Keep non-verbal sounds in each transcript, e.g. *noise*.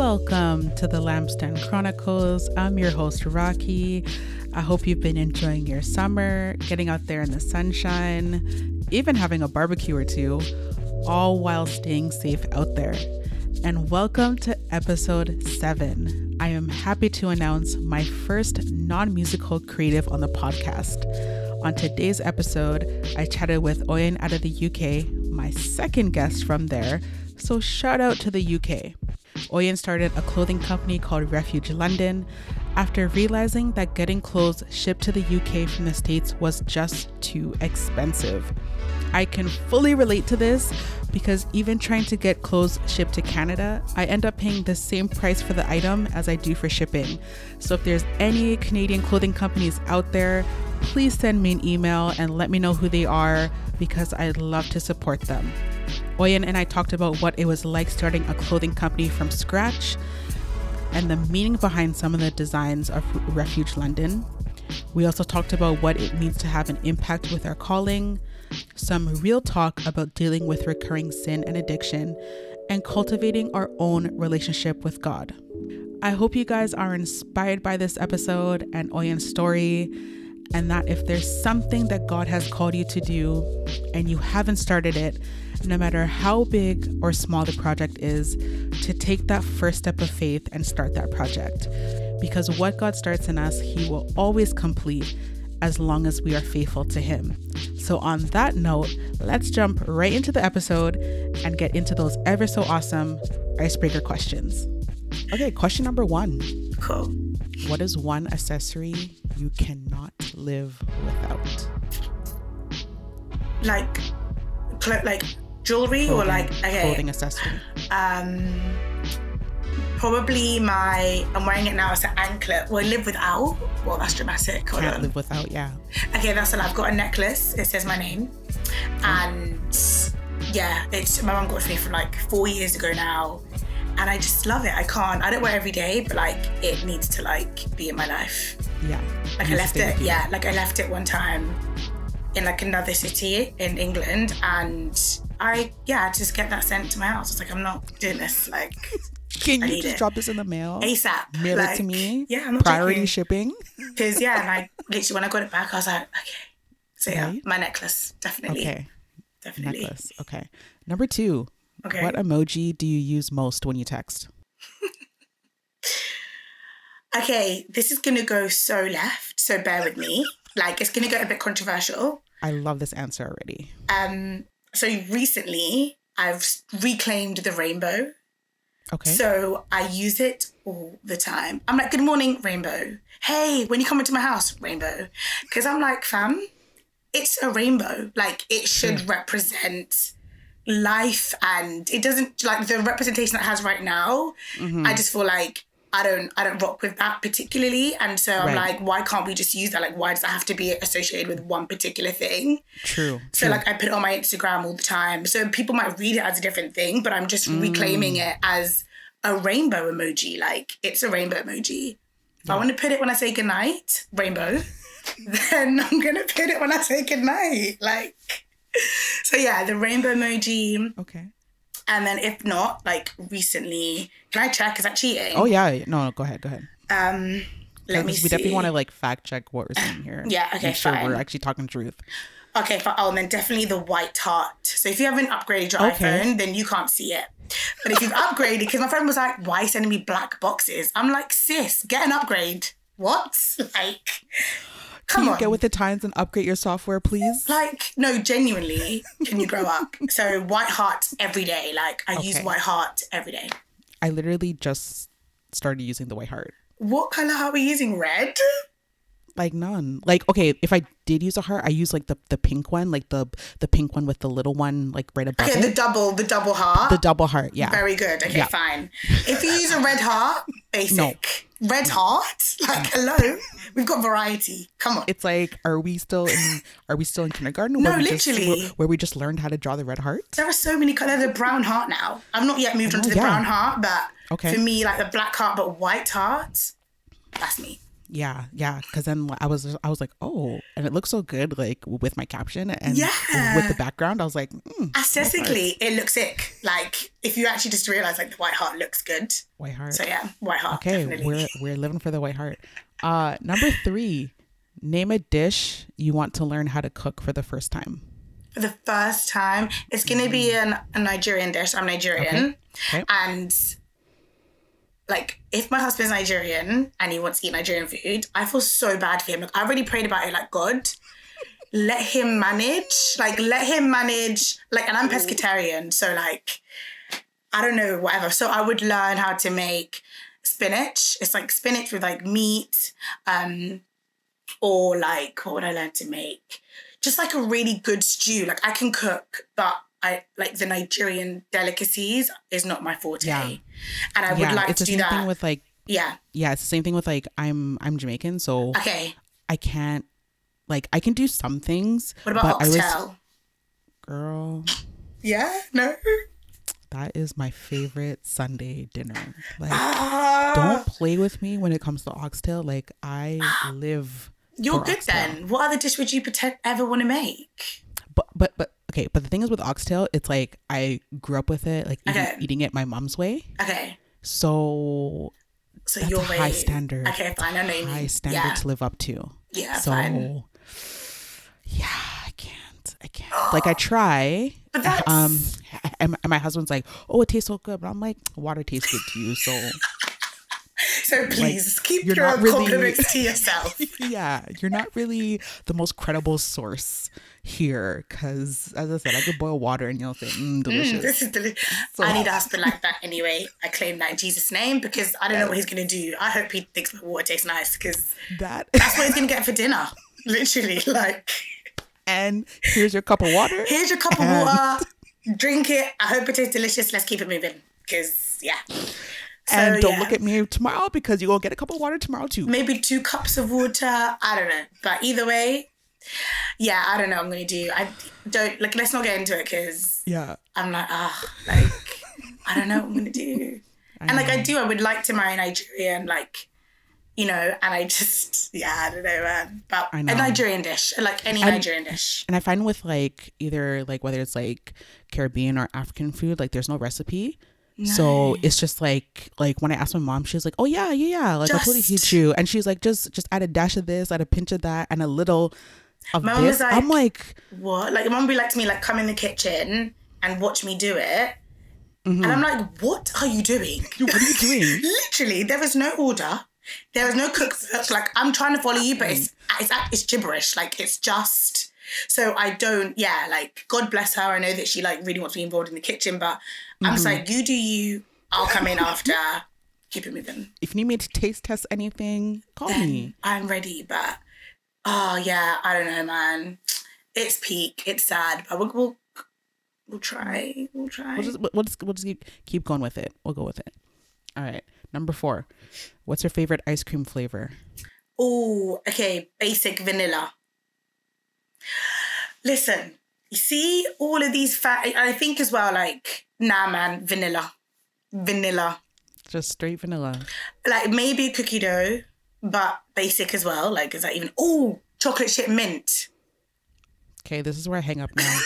Welcome to the Lampstand Chronicles. I'm your host, Rocky. I hope you've been enjoying your summer, getting out there in the sunshine, even having a barbecue or two, all while staying safe out there. And welcome to episode seven. I am happy to announce my first non musical creative on the podcast. On today's episode, I chatted with Oyin out of the UK, my second guest from there. So, shout out to the UK. Oyin started a clothing company called Refuge London after realizing that getting clothes shipped to the UK from the States was just too expensive. I can fully relate to this because even trying to get clothes shipped to Canada, I end up paying the same price for the item as I do for shipping. So if there's any Canadian clothing companies out there, please send me an email and let me know who they are because I'd love to support them. Oyin and I talked about what it was like starting a clothing company from scratch and the meaning behind some of the designs of Refuge London. We also talked about what it means to have an impact with our calling, some real talk about dealing with recurring sin and addiction, and cultivating our own relationship with God. I hope you guys are inspired by this episode and Oyin's story and that if there's something that God has called you to do and you haven't started it, no matter how big or small the project is, to take that first step of faith and start that project. Because what God starts in us, He will always complete as long as we are faithful to Him. So, on that note, let's jump right into the episode and get into those ever so awesome icebreaker questions. Okay, question number one. Cool. What is one accessory you cannot live without? Like, like jewelry Clothing, or like okay. clothing accessory. Um, probably my. I'm wearing it now. It's an anklet. Well, live without. Well, that's dramatic. Hold Can't on. live without, yeah. Okay, that's all. I've got a necklace. It says my name, and yeah, it's my mum got it for me from like four years ago now, and I just love it. I can't. I don't wear it every day, but like it needs to like be in my life. Yeah. Like I left it, yeah, like I left it one time in like another city in England and I yeah, just get that sent to my house. It's like I'm not doing this like Can you just it. drop this in the mail? ASAP. Mail like, it to me. Yeah, I'm not Priority shipping. Because yeah, and I literally when I got it back I was like, okay. So yeah, Right. my necklace, definitely. Okay. Definitely. Necklace. Okay. Number two. Okay. What emoji do you use most when you text? *laughs* Okay, this is gonna go so left, so bear with me. Like it's gonna get a bit controversial. I love this answer already. Um so recently I've reclaimed the rainbow. Okay. So I use it all the time. I'm like, good morning, rainbow. Hey, when you come into my house, rainbow. Because I'm like, fam, it's a rainbow. Like, it should represent life and it doesn't like the representation it has right now. Mm-hmm. I just feel like I don't I don't rock with that particularly. And so I'm Right. like, why can't we just use that? Like, why does that have to be associated with one particular thing? True. So True. like I put it on my Instagram all the time. So people might read it as a different thing, but I'm just reclaiming Mm. it as a rainbow emoji. Like it's a rainbow emoji. If I want to put it when I say goodnight, rainbow, *laughs* then I'm gonna put it when I say goodnight. Like so yeah, the rainbow emoji. okay. And then if not, like recently, can I check? Is that cheating? Oh yeah. No, no, go ahead. Go ahead. Um let me we see. definitely want to like fact check what we're saying here. Yeah, okay, Make sure fine. we're actually talking truth. Okay, fi- oh, and then definitely the white heart. So if you haven't upgraded your Okay. iPhone, then you can't see it. But if you've upgraded, because my friend was like, "Why are you sending me black boxes?" I'm like, "Sis, get an upgrade." What? *laughs* Like, come Can you on. get with the times and upgrade your software, please? like, no, genuinely, can you grow up? *laughs* So white heart every day. Like, I use Okay. white heart every day. I literally just started using the white heart. What color are we using? Red. Like none. Like okay, if I did use a heart, I use like the the pink one, like the the pink one with the little one like right above Okay, the double, the double heart. The double heart, yeah. Very good. Okay, Yeah. fine. If you use a red heart, basic. Red heart? Like, hello? We've got variety. Come on. it's like, are we still in? Are we still in kindergarten? No, where we just- literally. where, where we just learned how to draw the red heart. There are so many colors. A brown heart now. I've not yet moved on to the yeah. brown heart, but Okay. for me, like the black heart but white heart, that's me. Yeah, yeah. Because then I was I was like, oh, and it looks so good, like with my caption and Yeah. with the background. I was like, mm, Aesthetically, it looks sick. Like if you actually just realize like the white heart looks good. white heart. So yeah, white heart. okay, definitely. we're we're living for the white heart. Uh, number three, name a dish you want to learn how to cook for the first time. for the first time. It's gonna be an, a Nigerian dish. I'm Nigerian, Okay. and like if my husband's Nigerian and he wants to eat Nigerian food, I feel so bad for him. Like I already prayed about it. Like God, let him manage. Like let him manage. Like, and I'm pescatarian, so like I don't know whatever. So I would learn how to make spinach. It's like spinach with like meat, um, or like what would I learn to make? Just like a really good stew. Like I can cook, but I like the Nigerian delicacies is not my forte. Yeah. And I would yeah, like it's to the do same that. thing with like yeah. yeah, it's the same thing with like I'm I'm Jamaican, so Okay. I can't like I can do some things. What about but I was oxtail? girl. Yeah. No. That is my favorite Sunday dinner. Like, Ah, don't play with me when it comes to oxtail. Like, I live. you're good oxtail. then. What other dish would you pretend ever want to make? But, but, but, okay. But the thing is with oxtail, it's like I grew up with it, like eating, Okay. eating it my mom's way. Okay. So So that's your way. high standard. Okay, fine. I know you high standard Yeah. to live up to. Yeah, so, fine. yeah, I can't. I can't. *gasps* Like, I try. But that's Um, and my husband's like, "Oh, it tastes so good," but I'm like, "Water tastes good to you." So, *laughs* *laughs* so please keep your really- compliments to yourself. *laughs* yeah, you're not really the most credible source here, because as I said, I could boil water and you'll say, mm, delicious. This is delicious. So- I need a husband like that anyway. I claim that in Jesus' name because I don't know what he's gonna do. I hope he thinks my water tastes nice because that that's what he's gonna get for dinner. *laughs* Literally, like and here's your cup of water. here's your cup of water, drink it. I hope it tastes delicious. Let's keep it moving because yeah. So, and don't yeah. look at me tomorrow because you will get a cup of water tomorrow too. maybe two cups of water. I don't know, but either way, yeah, I don't know. what I'm gonna do. I don't like. Let's not get into it because Yeah. I'm like, ah, like I don't know what I'm gonna do. and like I do, I would like to marry Nigerian, like you know, and I just yeah, I don't know, man. But I a know. Nigerian dish, like any And- Nigerian dish. And I find with like either like whether it's like Caribbean or African food, like there's no recipe. So it's just like like when I asked my mom, she was like, "Oh yeah, yeah, yeah, like I'll totally Just- teach you." And she's like, "Just just add a dash of this, add a pinch of that, and a little of My this." like- I'm like, What? Like mum would be like to me, like come in the kitchen and watch me do it. Mm-hmm. And I'm like, what are you doing? "What are you doing?" *laughs* Literally, there is no order. There is no cookbook. Like I'm trying to follow you, but it's it's it's gibberish. Like it's just. So I don't. Yeah, like God bless her. I know that she like really wants to be involved in the kitchen, but I'm just mm-hmm. like, you do you. I'll come in after. Keep it moving. if you need me to taste test anything, call me. *clears throat* I'm ready, but oh yeah, I don't know, man. It's peak. It's sad, but we'll we'll, we'll try. We'll try. We'll just we'll just, we'll just keep, keep going with it. We'll go with it. All right. Number four. What's your favorite ice cream flavor? Oh, okay. Basic vanilla. Listen, you see all of these fat. I think as well, like, nah, man, vanilla. Vanilla. Just straight vanilla. Like, maybe cookie dough, but basic as well. Like, is that even. Oh, chocolate chip mint. Okay, this is where I hang up now. *laughs*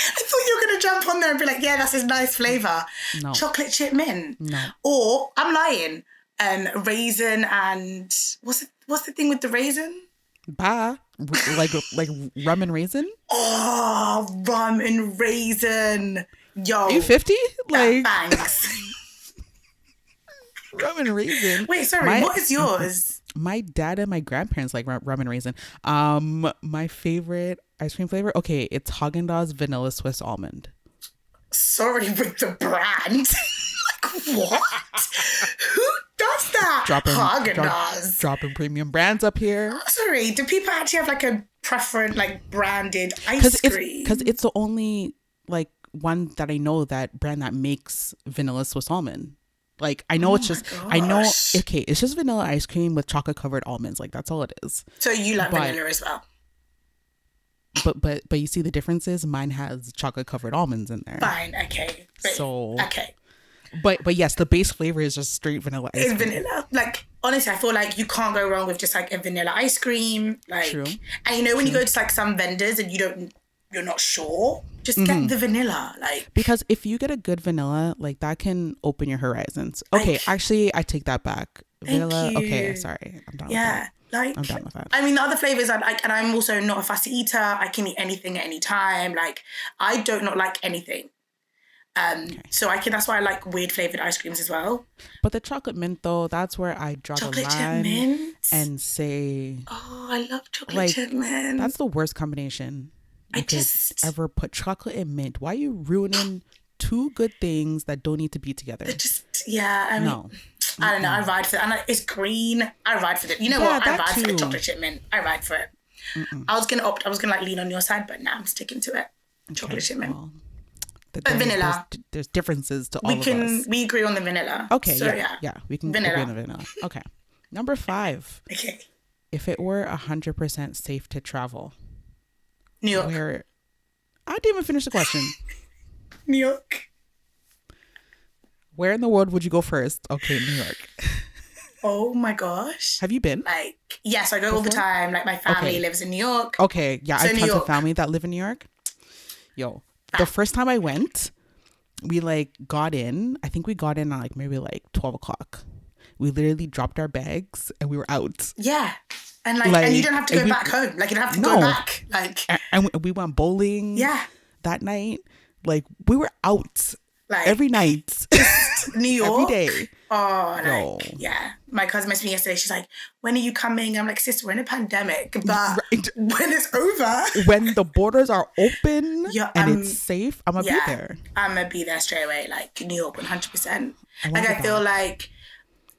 I thought you were going to jump on there and be like, yeah, that's a nice flavour. No. Chocolate chip mint. No. Or, I'm lying, um, raisin and. What's the, what's the thing with the raisin? Bah. Like like rum and raisin? Oh, rum and raisin. Yo. You 50? Like Thanks. *laughs* rum and raisin. Wait, sorry. My- what is yours? My dad and my grandparents like rum, rum and raisin. Um, my favorite ice cream flavor. Okay, it's Haagen Dazs vanilla Swiss almond. Sorry with the brand. *laughs* what? Who does that? Dropping drop- dropping premium brands up here. Oh, sorry. Do people actually have like a preference, like branded ice it's cream? because it's it's the only like one that I know that brand that makes vanilla Swiss almond. Like I know oh it's my just I know okay, it's just vanilla ice cream with chocolate covered almonds. Like that's all it is. so you like but- vanilla as well. But but but you see the differences. Mine has chocolate covered almonds in there. Fine. Okay. But- So- okay. But but yes, the base flavor is just straight vanilla ice It's cream. vanilla. Like honestly, I feel like you can't go wrong with just like a vanilla ice cream. Like, True. and you know when you go to like some vendors and you don't, you're not sure, just Mm-hmm. get the vanilla. Like, Because if you get a good vanilla, like that can open your horizons. Okay, Like- actually, I take that back. Vanilla. Okay, sorry, I'm done. yeah, like. I'm done with that. I mean, the other flavors I like, and I'm also not a fussy eater. I can eat anything at any time. Like, I don't not like anything. Um, so I can. That's why I like weird flavored ice creams as well. But the chocolate mint, though, that's where I draw the Chocolate chip line mint. and say oh, I love chocolate Like, chip mint. that's the worst combination. I just- ever put chocolate and mint. Why are you ruining two good things that don't need to be together? just yeah. I mean, No. I don't know. I ride for it. And it's green. I ride for it. You know Yeah, what? I ride for the chocolate chip mint. I ride for it. I was gonna opt. I was gonna like lean on your side, but now I'm sticking to it. Chocolate chip mint. Well, there's- vanilla. There's, there's differences to all we of can us. we agree on the vanilla. Okay, So, yeah, yeah, we can agree Vanilla. on the vanilla. Okay, number five. Okay. If it were hundred percent safe to travel, New York. where I didn't even finish the question. *laughs* New York. Where in the world would you go first? Okay, New York. *laughs* Oh my gosh. Have you been? Like yes, I go all the time. Like my family Okay. lives in New York. Okay, yeah, I have tons of family that live in New York. Yo, the first time I went, we like got in. I think we got in at like maybe like twelve o'clock. We literally dropped our bags and we were out. Yeah. And like, and you don't have to go we- back home. Like you don't have to No. go back. Like And we- we went bowling. yeah. that night. Like we were out Like every night, *laughs* New York. every day. Oh, like, yeah. My cousin messaged me yesterday. She's like, when are you coming? I'm like, sis, we're in a pandemic, but Right. *laughs* when it's over, When the borders are open Yeah, and um, it's safe, I'm gonna yeah, be there. I'm gonna be there straight away. Like New York, 100%. I Like I it feel like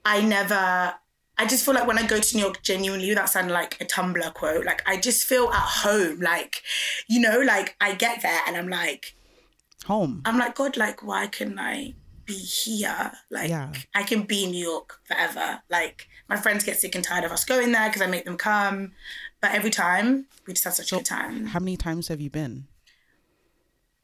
I never. I just feel like when I go to New York, genuinely, that sounded like a Tumblr quote. Like I just feel at home. Like, you know, like I get there and I'm like, Home. I'm like, God, like, why can I be here? Like, Yeah. I can be in New York forever. Like, my friends get sick and tired of us going there because I make them come. But every time, we just have such a good time. How many times have you been?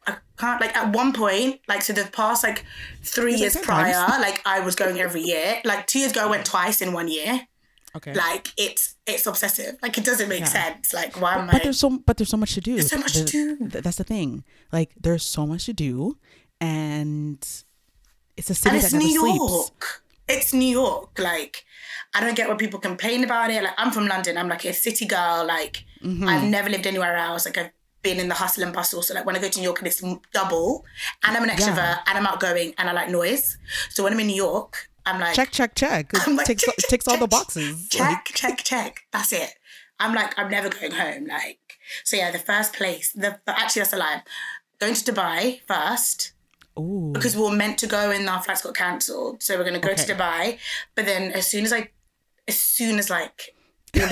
I can't, like, at one point, like, so the past, like, three years prior, *laughs* like, I was going every year. Like, two years ago, I went twice in one year. Okay. Like, it's it's obsessive. Like, it doesn't make Yeah. sense. Like, why am but I? there's so but there's so much to do. There's so much to do. th- that's the thing. Like there's so much to do, and it's a city and it's that never New sleeps. York. It's New York. Like, I don't get when people complain about it. Like, I'm from London. I'm like a city girl. Like, Mm-hmm. I've never lived anywhere else. Like, I've been in the hustle and bustle. So, like, when I go to New York, and it's double, and I'm an extrovert, Yeah. and I'm outgoing, and I like noise. So when I'm in New York, I'm like, Check, check, check. It *laughs* I'm like, ticks, check, check, ticks all the boxes. check, Like, check, check. That's it. I'm like, I'm never going home. Like, so yeah, the first place, the actually that's a lie. Going to Dubai first ooh. because we were meant to go and our flights got cancelled. So we're gonna go to Dubai. But then as soon as I, as soon as like, like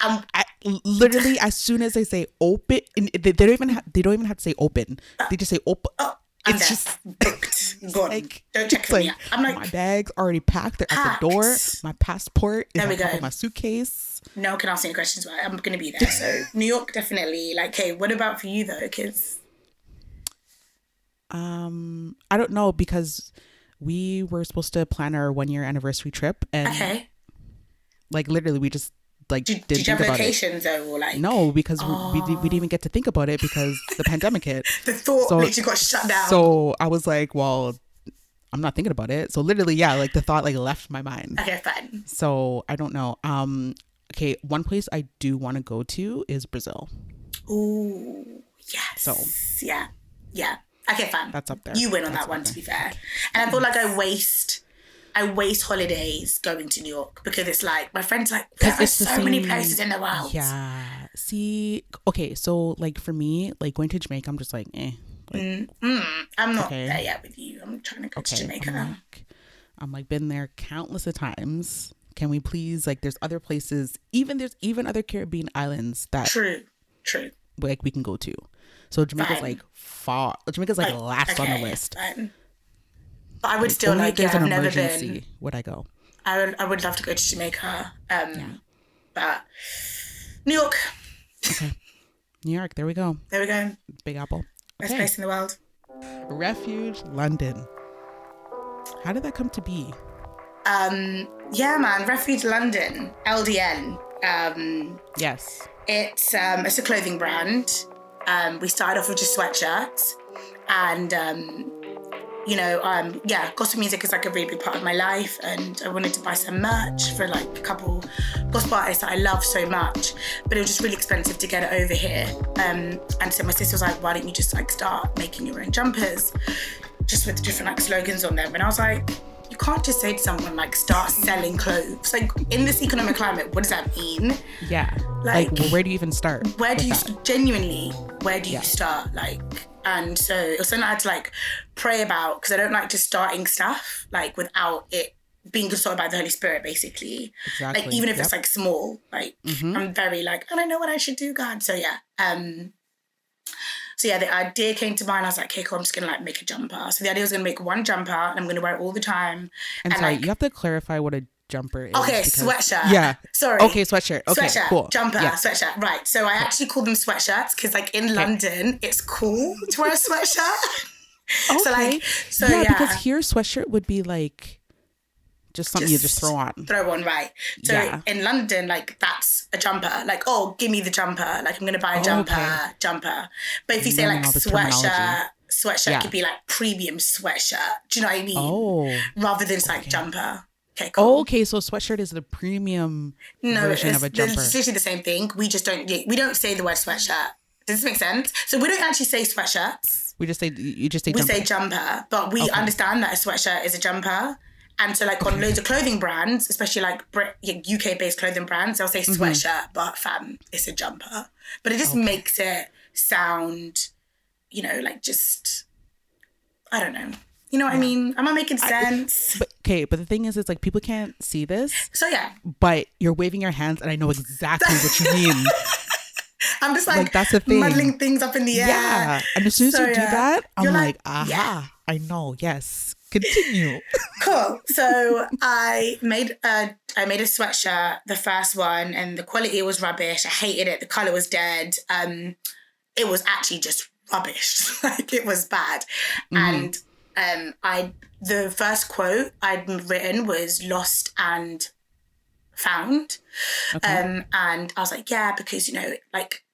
I'm *laughs* I, literally, as soon as they say open, they, they don't even have, they don't even have to say open. Uh, they just say open. oh, It's there. just- booked, *laughs* gone. Like, Don't check for me. I'm like, my bags already packed. They're at the door. My passport is There we go. my suitcase. no one can ask any questions. But I'm gonna be there. So New York definitely. Like, hey, what about for you though? Because Um, I don't know because we were supposed to plan our one year anniversary trip, and okay, like literally, we just like did, didn't did you think have about it. though, or like No, because we, we, did, we didn't even get to think about it because the *laughs* pandemic hit. the thought So- literally got shut down? So I was like, well, I'm not thinking about it. So literally, yeah, like the thought like left my mind. okay, fine. So I don't know. Um, okay, one place I do want to go to is Brazil. Ooh, yes. So yeah, yeah. Okay, fine. That's up there. You win on That's that one, to be fair. And I feel like I waste, I waste holidays going to New York because it's like my friends like there are it's the so many places in the world. yeah. See, okay, so like for me, like going to Jamaica, I'm just like, eh. Like, Mm, I'm not Okay. there yet with you. I'm trying to go to Jamaica. I'm like, I'm like been there countless of times. Can we please like? There's other places. Even there's even other Caribbean islands that True, true. like we can go to. So Jamaica's Fine. like far. Jamaica's like last on the list. fine. But I would still like. if Yeah, I've never been. would I go. I would. I would love to go to Jamaica. Um, but New York. New York. There we go. There we go. Big Apple. Best Okay. place in the world. Refuge London. How did that come to be? Um, yeah, man, Refuge London, LDN. Um, Yes. it's um, it's a clothing brand. Um, we started off with just sweatshirts, and um, you know, um, yeah, gospel music is like a really big part of my life, and I wanted to buy some merch for like a couple gospel artists that I love so much, but it was just really expensive to get it over here. Um, and so my sister was like, "Why don't you just like start making your own jumpers, just with different like slogans on them?" And I was like. You can't just say to someone like start selling clothes. Like in this economic climate, what does that mean? Yeah. Like, Like- where do you even start? where do you genuinely where do you Yeah. start like and so it was something i had to like pray about because i don't like just starting stuff like without it being consulted by the holy spirit basically Exactly. like even if it's like small like Mhm. i'm very like i don't know what i should do god so yeah um so yeah, the idea came to mind. I was like, okay, cool. I'm just gonna like make a jumper. So the idea was gonna make one jumper, and I'm gonna wear it all the time. And and, sorry, like- you have to clarify what a jumper is. Okay, because- sweatshirt. Yeah. Sorry. Okay, sweatshirt. Okay, sweatshirt, cool. jumper, Yeah. sweatshirt. Right. So I actually call them sweatshirts because, like, in London, it's cool to wear a sweatshirt. Okay. *laughs* So, like, so yeah, yeah, because here sweatshirt would be like just something you just throw on. Throw on, right? So Yeah. in London, like, that's a jumper. Like, oh, give me the jumper. Like, I'm gonna buy a Oh, jumper, okay. jumper. But if you say like sweatshirt, sweatshirt Yeah. could be like premium sweatshirt. Do you know what I mean? Oh. Rather than just like jumper. Okay, cool. Oh, okay, so sweatshirt is the premium no, version of a jumper. it's literally the same thing. We just don't we don't say the word sweatshirt. Does this make sense? So we don't actually say sweatshirts. We just say you just say We jumper. say jumper, but we Okay. understand that a sweatshirt is a jumper. And so, like on loads of clothing brands, especially like UK based clothing brands, they'll say Mm-hmm. sweatshirt, but fam, it's a jumper. But it just makes it sound, you know, like just, I don't know. You know what I mean? Am I making sense? But, okay, but the thing is, it's like people can't see this, so, yeah, but you're waving your hands, and I know exactly what you mean. *laughs* I'm just like, Like, that's the thing. muddling things up in the air. yeah, and as soon as So, you do that, I'm You're like, like, aha, yeah. I know. Yes, continue. cool. So I made a I made a sweatshirt, the first one, and the quality was rubbish. I hated it. The color was dead. Um, it was actually just rubbish. *laughs* like it was bad. And um, I the first quote I'd written was lost and found. Okay. Um, and I was like, yeah, because you know, like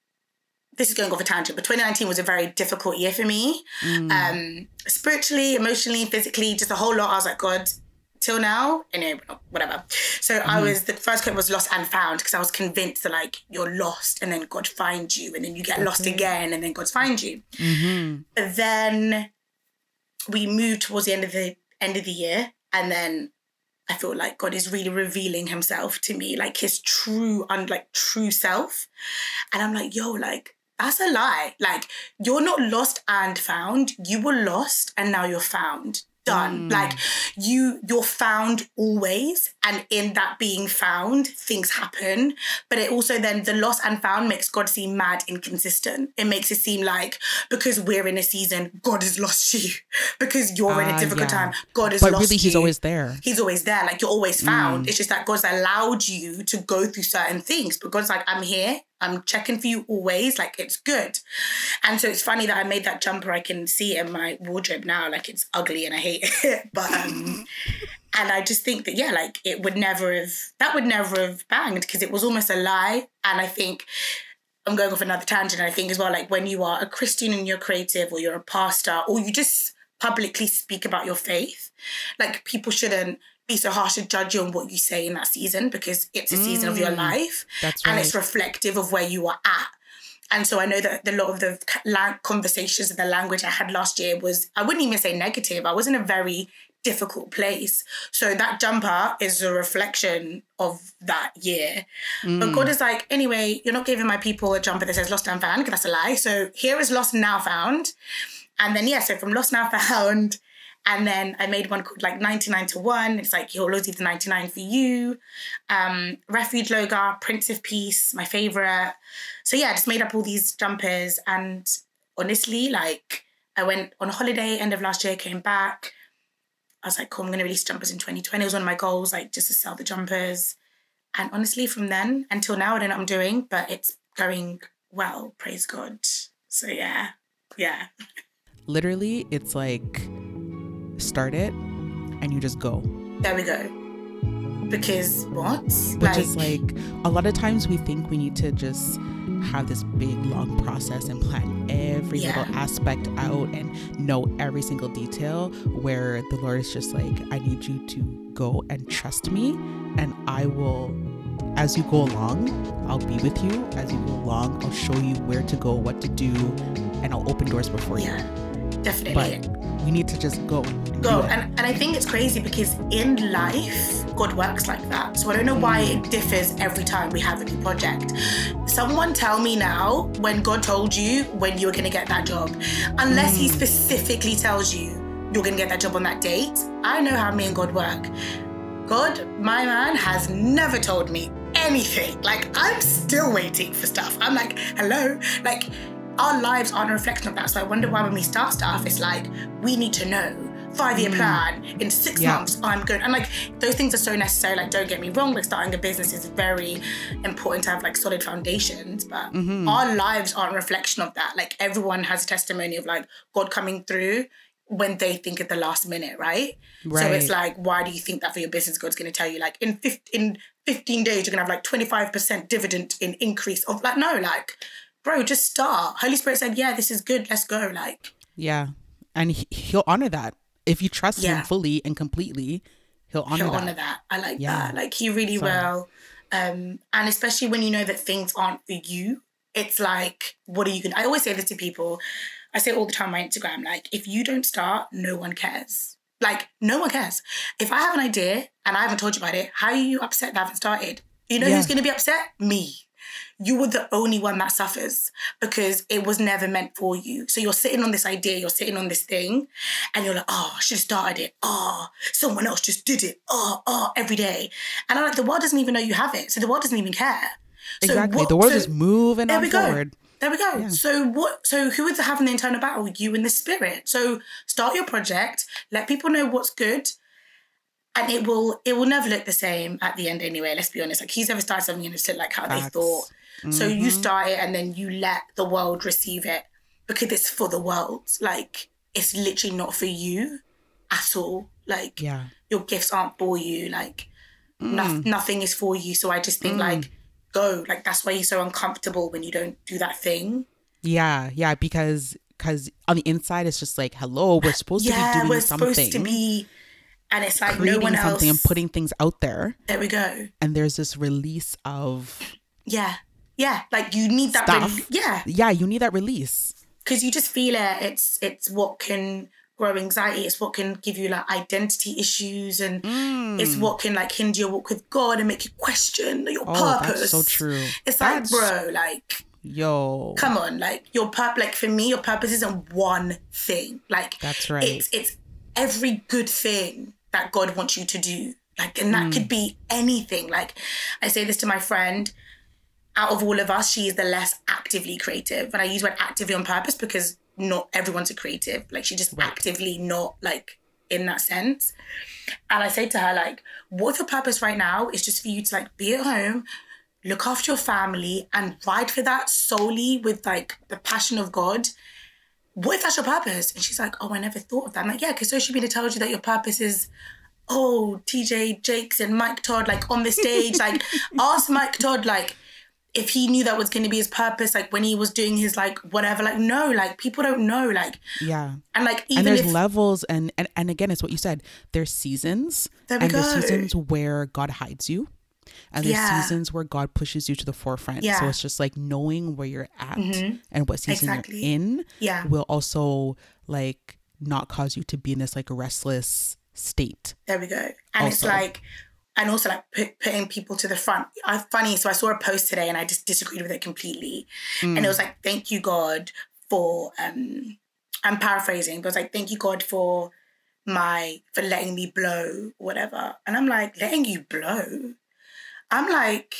this is going off a tangent, but 2019 was a very difficult year for me. Mm. Um, spiritually, emotionally, physically, just a whole lot. I was like, God, till now, you know, whatever. So I was the first quote was lost and found because I was convinced that like you're lost and then God finds you and then you get lost again and then God finds you. Mhm. But then we moved towards the end of the end of the year and then I feel like God is really revealing himself to me, like his true and like true self. And I'm like, yo, like that's a lie. Like you're not lost and found. You were lost and now you're found. Done. Like you you're found always. And in that being found, things happen. But it also then the lost and found makes God seem mad inconsistent. It makes it seem like because we're in a season, God has lost *laughs* you. Because you're in Ah, a difficult yeah. time, God has But lost really, he's always there. he's always there. Like you're always found. Mm. It's just that God's allowed you to go through certain things. But God's like, I'm here. I'm checking for you always. Like it's good. And so it's funny that I made that jumper. I can see it in my wardrobe now. Like it's ugly and I hate *laughs* it. But um *laughs* and I just think that yeah, like it would never have that would never have banged because it was almost a lie. And I think I'm going off another tangent. I think as well, like when you are a Christian and you're creative or you're a pastor or you just publicly speak about your faith, like people shouldn't be so harsh to judge you on what you say in that season because it's a season of your Mm. life That's and it's reflective of where you are at. And so I know that a lot of the conversations and the language I had last year was, I wouldn't even say negative. I was in a very difficult place. So that jumper is a reflection of that year. But Mm. God is like, anyway, you're not giving my people a jumper that says lost and found, because that's a lie. So here is lost and now found. And then, yeah, so from lost now found. And then I made one called like 99 to 1. It's like, he'll always the 99 for you. Um, Refuge logo, Prince of Peace, my favorite. So yeah, I just made up all these jumpers. And honestly, like, I went on holiday end of last year, came back. I was like, cool, I'm going to release jumpers in 2020. It was one of my goals, like, just to sell the jumpers. And honestly, from then until now, I don't know what I'm doing, but it's going well, praise God. So yeah, yeah. *laughs* Literally, it's like start it and you just go. There we go. because what? Which is like a lot of times we think we need to just have this big long process and plan every Yeah. little aspect out and know every single detail where the Lord is just like, I need you to go and trust me and I will as you go along, I'll be with you. As you go along, I'll show you where to go, what to do, and I'll open doors before yeah, you. Definitely. But we need to just go. go. and, and i think it's crazy because in life god works like that. So i don't know why it differs every time we have a new project. Someone tell me now when god told you when you were going to get that job. Unless he hmm. specifically tells you you're going to get that job on that date i know how me and god work. God my man has never told me anything. Like i'm still waiting for stuff. I'm like hello? Like our lives aren't a reflection of that. So I wonder why when we start stuff, it's like we need to know five year hmm. plan in six Yeah. months. I'm good, and like those things are so necessary. Like don't get me wrong, like starting a business is very important to have like solid foundations. But mm-hmm. our lives aren't a reflection of that. Like everyone has a testimony of like God coming through when they think at the last minute, right? right. So it's like, why do you think that for your business? God's going to tell you like in 15, in 15 days you're going to have like 25% dividend in increase of like no, like bro, just start. Holy Spirit said, yeah, this is good. Let's go. Like Yeah. And he, he'll honor that. If you trust Yeah. him fully and completely, he'll honor he'll that. honor that. I like Yeah. that. Like he really So- will. Um, and especially when you know that things aren't for you, it's like, what are you gonna? I always say this to people. I say all the time on my Instagram. Like, if you don't start, no one cares. Like, no one cares. If I have an idea and I haven't told you about it, how are you upset that I haven't started? You know Yeah. who's gonna be upset? Me. You were the only one that suffers because it was never meant for you. So you're sitting on this idea, you're sitting on this thing, and you're like, ah, oh, I should have started it. Oh, someone else just did it. Oh, oh, every day. And I'm like, the world doesn't even know you have it. So the world doesn't even care. So exactly. what- the world so- is moving there on we go. forward. There we go. Yeah. So what? So who is having the internal battle? You and the spirit. So start your project. Let people know what's good, and it will it will never look the same at the end anyway. Let's be honest. Like he's never started something and it's like how they Facts. thought. So you Mhm. start it and then you let the world receive it because it's for the world. Like it's literally not for you at all. Like Yeah. your gifts aren't for you. Like Mm. noth- nothing is for you. So I just think like go. Like that's why you're so uncomfortable when you don't do that thing. Yeah. Yeah. Because because on the inside it's just like, hello, we're supposed to be yeah, doing we're something. supposed to be, and it's like creating no one else. something and putting things out there. there we go. And there's this release of Yeah, yeah. Like you need that. Rel- yeah, yeah, you need that release. because you just feel it. It's it's what can grow anxiety. It's what can give you like identity issues, and it's Mm. what can like hinder your walk with God and make you question your Oh, purpose. that's so true. It's That's- like, bro, like Yo. come on, like your purpose. Like for me, your purpose isn't one thing. Like That's right. It's it's every good thing that God wants you to do. Like, and that Mm. could be anything. Like, I say this to my friend. Out of all of us, she is the less actively creative, and I use word actively on purpose because not everyone's a creative. Like, she just actively not like in that sense. And I say to her, like, what if your purpose right now is just for you to like be at home, look after your family, and ride for that solely with like the passion of God? What if that's your purpose? And she's like, oh, I never thought of that. I'm like, yeah, because social media tells you that your purpose is, oh, TD Jakes and Mike Todd, like on the stage. *laughs* like, ask Mike Todd, like, if he knew that was going to be his purpose, like when he was doing his like whatever, like no, like people don't know, like Yeah. and like and there's if levels and, and and again it's what you said there's seasons There we and there's seasons where god hides you and there's Yeah. seasons where god pushes you to the forefront so Yeah. Mm-hmm. it's just like knowing where you're at and what season Exactly. you're in Yeah. will also like not cause you to be in this like restless state There we go. And it's like, and also like put, putting people to the front. I funny. So I saw a post today and I just disagreed with it completely. And it was like, thank you God for. um I'm paraphrasing, but it's like, thank you God for my for letting me blow, whatever. And I'm like, letting you blow. I'm like,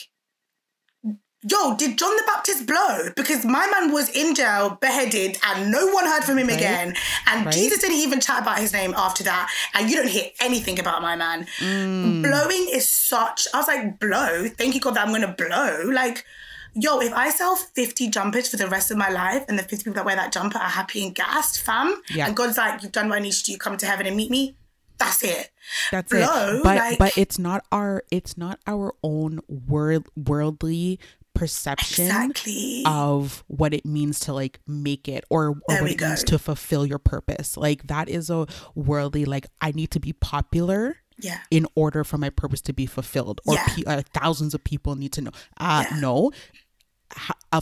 yo, did John the Baptist blow? Because my man was in jail, beheaded, and no one heard from him Right. again. And Right. Jesus didn't even chat about his name after that. And you don't hear anything about my man. Mm. Blowing is such. I was like, blow. Thank you God that I'm gonna blow. Like, yo, if I sell 50 jumpers for the rest of my life, and the 50 people that wear that jumper are happy and gassed, fam, Yeah. and God's like, you've done what I need you to do. Come to heaven and meet me. That's it. That's Blow, it. But like- but it's not our it's not our own world worldly perception Exactly. of what it means to like make it or, or what it means to fulfill your purpose. Like that is a worldly like I need to be popular yeah. in order for my purpose to be fulfilled or Yeah. pe- uh, thousands of people need to know uh Yeah. no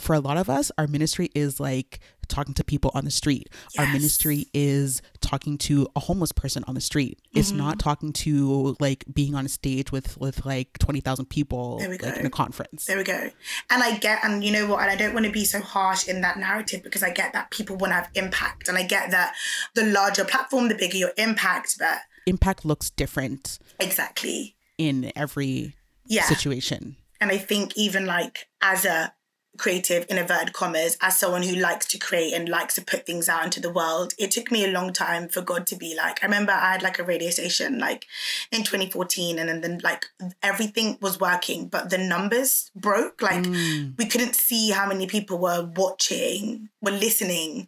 for a lot of us our ministry is like talking to people on the street our ministry is talking to a homeless person on the street it's Mm-hmm. not talking to like being on a stage with with like 20,000 people There we like go. in a conference There we go. And I get, and you know what, and I don't want to be so harsh in that narrative because I get that people want to have impact. And I get that the larger platform, the bigger your impact. But impact looks different exactly. in every Yeah. situation And I think even like as a creative in inverted commas, as someone who likes to create and likes to put things out into the world, it took me a long time for God to be like, I remember I had like a radio station like in 2014 and then, then like everything was working, but the numbers broke. Like Mm. we couldn't see how many people were watching, were listening.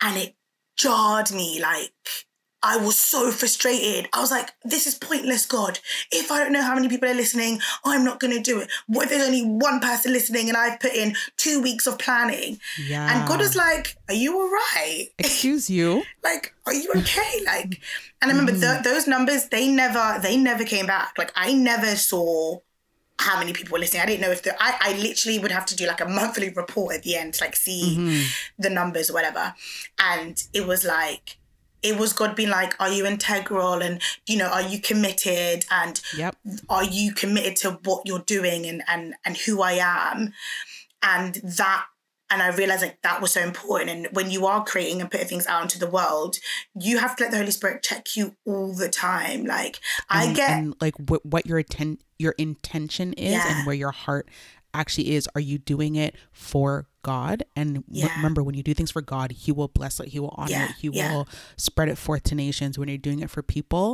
And it jarred me like I was so frustrated. I was like, this is pointless, God. If I don't know how many people are listening, I'm not going to do it. What if there's only one person listening and I've put in two weeks of planning? yeah And God was like, Are you all right? *laughs* excuse you like, are you okay? Like, and I remember mm. th- those numbers, they never, they never came back. Like, I never saw how many people were listening. I didn't know if the, I, I literally would have to do like a monthly report at the end to like see mm-hmm. the numbers or whatever. And it was like, it was God being like, are you integral? And, you know, are you committed? And yep are you committed to what you're doing and, and, and who I am? And that, and I realized like that was so important. And when you are creating and putting things out into the world, you have to let the Holy Spirit check you all the time. Like, I get, and like what what your atten- your intention is Yeah. and where your heart actually is are you doing it for god and Yeah. remember when you do things for god he will bless it he will honor Yeah, it he yeah. will spread it forth to nations when you're doing it for people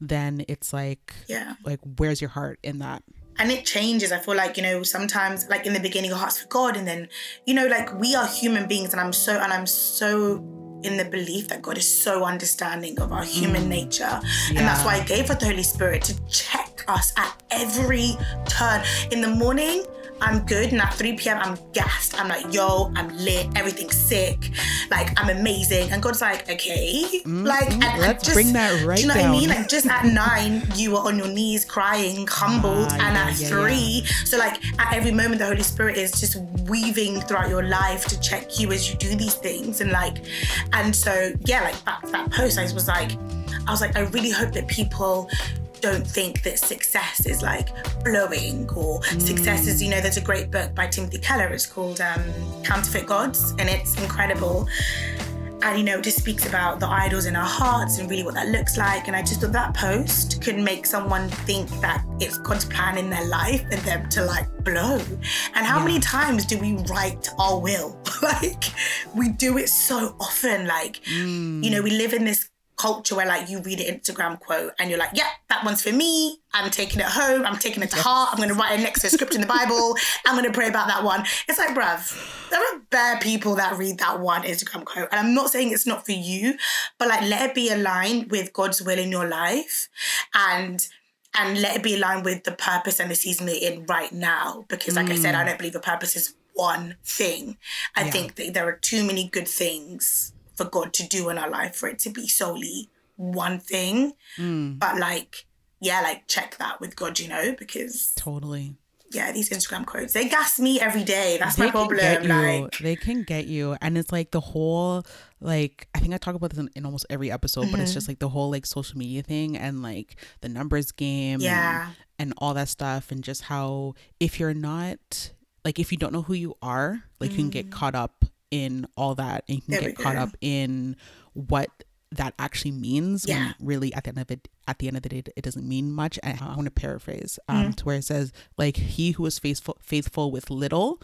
then it's like yeah. like where's your heart in that and it changes. I feel like, you know, sometimes like in the beginning your heart's for God and then, you know, like we are human beings and I'm so and I'm so in the belief that God is so understanding of our human mm. nature. And that's why I gave us the Holy Spirit to check us at every turn. In the morning, I'm good, and at 3 p.m. I'm gassed. I'm like, yo, I'm lit, everything's sick, like I'm amazing. And God's like, okay, like and, and let's just, bring that right Do you know what I mean? Like just at nine, you were on your knees crying, humbled, Ah, and yeah, at yeah, three, so like at every moment, the Holy Spirit is just weaving throughout your life to check you as you do these things, and like, and so yeah, like back that post, I was like, I was like, I really hope that people don't think that success is like blowing or success is you know there's a great book by timothy keller. It's called um, counterfeit gods and it's incredible. And you know it just speaks about the idols in our hearts and really what that looks like. And i just thought that post could make someone think that it's god's plan in their life and them to like blow. And how many times do we write our will? *laughs* Like we do it so often. Like you know we live in this culture where like you read an instagram quote and you're like yeah that one's for me. I'm taking it home. I'm taking it to heart. I'm going to write it next to a script in the bible. *laughs* I'm going to pray about that one. It's like bruv there are bare people that read that one instagram quote. And i'm not saying it's not for you but like let it be aligned with god's will in your life and and let it be aligned with the purpose and the season that you're in right now. Because like i said i mm. don't believe a purpose is one thing. I Yeah. think that there are too many good things for god to do in our life for it to be solely one thing. Mm, but like yeah like check that with god you know because totally. yeah these instagram quotes they gas me every day. That's my they can problem like they can get you. And it's like the whole like i think i talk about this in, in almost every episode but Mm-hmm. it's just like the whole like social media thing and like the numbers game Yeah. and, all that stuff and just how if you're not like if you don't know who you are like you can get caught up in all that and you can Mm. We get caught up in what that actually means Yeah. really at the end of it at the end of the day it doesn't mean much and i want to paraphrase um Mm-hmm. to where it says like he who is faithful faithful with little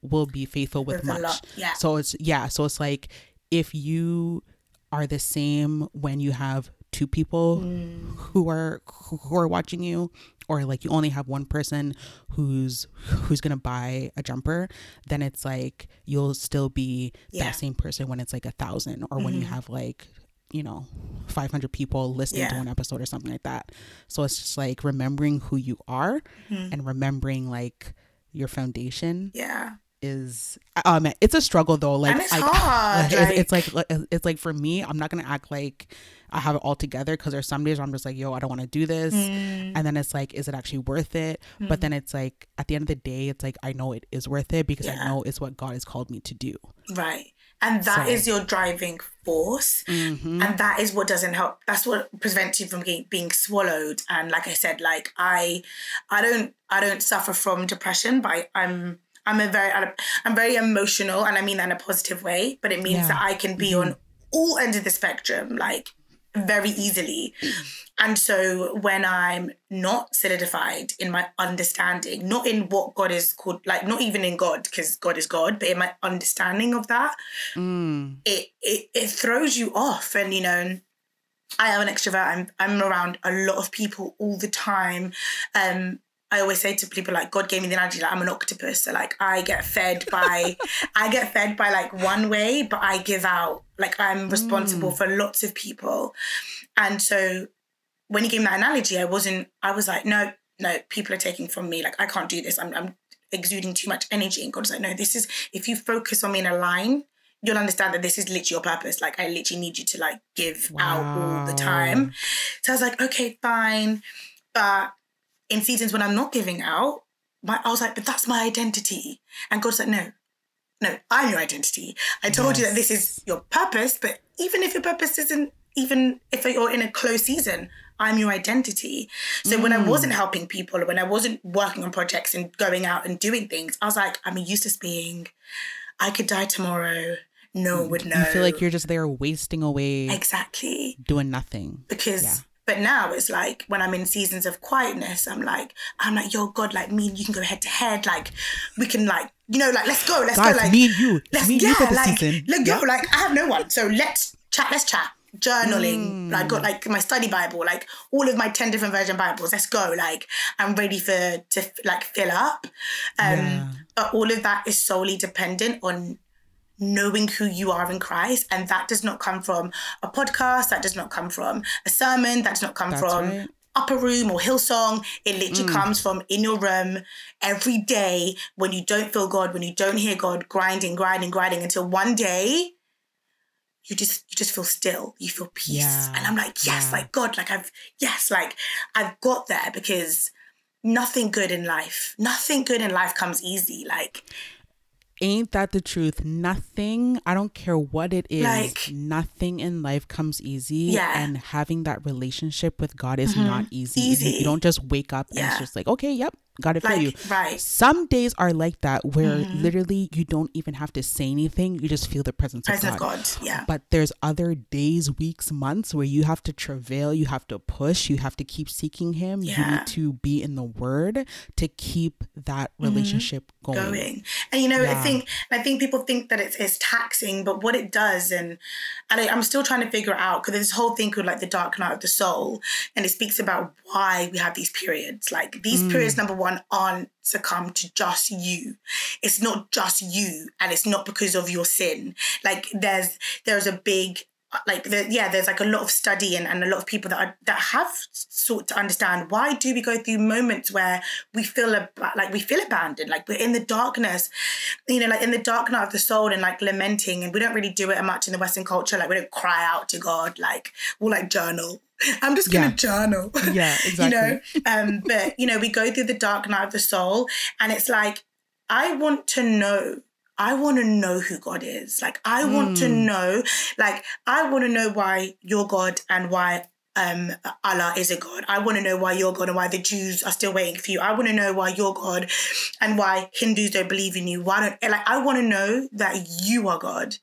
will be faithful with, With much yeah. so it's yeah so it's like if you are the same when you have two people Mm. who are who are watching you or like you only have one person who's who's gonna buy a jumper then it's like you'll still be Yeah. that same person when it's like a thousand or when you have like you know 500 people listening to Yeah. one episode or something like that so it's just like remembering who you are Mm-hmm. and remembering like your foundation Yeah. Is um it's a struggle though like it's I- hard, *laughs* it's, it's like like- it's like for me i'm not gonna act like i have it all together because there's some days where i'm just like yo i don't want to do this Mm. and then it's like is it actually worth it but then it's like at the end of the day it's like i know it is worth it because i know it's what god has called me to do Right. And that So- is your driving force. Mhm. And that is what doesn't help. That's what prevents you from being, being swallowed. And like I said, like I, I don't, I don't suffer from depression, but I, I'm, I'm a very, I'm very emotional, and I mean that in a positive way. But it means Yeah. that I can be on all ends of the spectrum, like very easily. And so when I'm not solidified in my understanding, not in what God is called, like not even in God, because God is God, but in my understanding of that, Mm. it, it it throws you off. And you know, I am an extrovert. I'm I'm around a lot of people all the time. Um, I always say to people like God gave me the analogy like I'm an octopus. So like I get fed by *laughs* I get fed by like one way, but I give out. Like I'm responsible mm. for lots of people. And so when he gave me that analogy, I wasn't I was like, no, no, people are taking from me. Like I can't do this. I'm I'm exuding too much energy. And God's like, no, this is if you focus on me in a line, you'll understand that this is literally your purpose. Like I literally need you to like give out all the time. So I was like, okay, fine. But in seasons when I'm not giving out, my, I was like, but that's my identity. And God's like, no, no, I'm your identity. I told you that this is your purpose, but even if your purpose isn't, even if you're in a close season, I'm your identity. So when I Mm. wasn't helping people, when I wasn't working on projects and going out and doing things, I was like, I'm a useless being. I could die tomorrow. No one would know. you feel like you're just there wasting away exactly doing nothing because Yeah. But now it's like when I'm in seasons of quietness, I'm like, I'm like, yo, God, like me and you can go head to head. Like we can like, you know, like let's go, let's Guys, go. Like me and you. let's Me and you yeah, for this like season. let's go. Like I have no one. So let's chat, let's chat. Journaling, Mm. like got like my study Bible, like all of my 10 different version Bibles. Let's go. Like I'm ready for to like fill up. Um Yeah. but all of that is solely dependent on knowing who you are in Christ. And that does not come from a podcast, that does not come from a sermon, that does not come That's from right. upper room or Hillsong. It literally Mm. comes from in your room every day when you don't feel God, when you don't hear God, grinding, grinding, grinding until one day you just you just feel still. You feel peace. Yeah, And I'm like, yes, yeah. like God, like I've yes, like I've got there because nothing good in life, nothing good in life comes easy. Like Ain't that the truth? Nothing, I don't care what it is, Like- nothing in life comes easy. Yeah. Mm-hmm. And having that relationship with God is not easy. Easy. You, don't just wake up and it's just like, okay, yep, gotta feel like you. right. Some days are like that where Mm-hmm. literally you don't even have to say anything, you just feel the presence, Presence of God. God. Yeah. But there's other days, weeks, months where you have to travail, you have to push, you have to keep seeking Him. You Yeah. need to be in the Word to keep that relationship going. Mm-hmm. going. And you know, I think I think people think that it's, it's taxing, but what it does, and and I, I'm still trying to figure out because there's this whole thing called like the dark night of the soul, and it speaks about why we have these periods. Like these Mm. periods, number one, aren't succumb to just you. It's not just you, and it's not because of your sin. Like there's there's a big like the, yeah there's like a lot of study and, and a lot of people that are, that have sought to understand why do we go through moments where we feel ab- like we feel abandoned like we're in the darkness you know like in the dark night of the soul and like lamenting and we don't really do it much in the western culture like we don't cry out to god like we'll like journal *laughs* i'm just gonna *laughs* Yeah. journal Yeah, exactly. you know um but *laughs* you know we go through the dark night of the soul and it's like i want to know I want to know who God is. Like I want to Mm. know, like I want to know why you're God and why um Allah is a God. I want to know why you're God and why the Jews are still waiting for you. I want to know why you're God and why Hindus don't believe in you. Why don't like I want to know that you are God.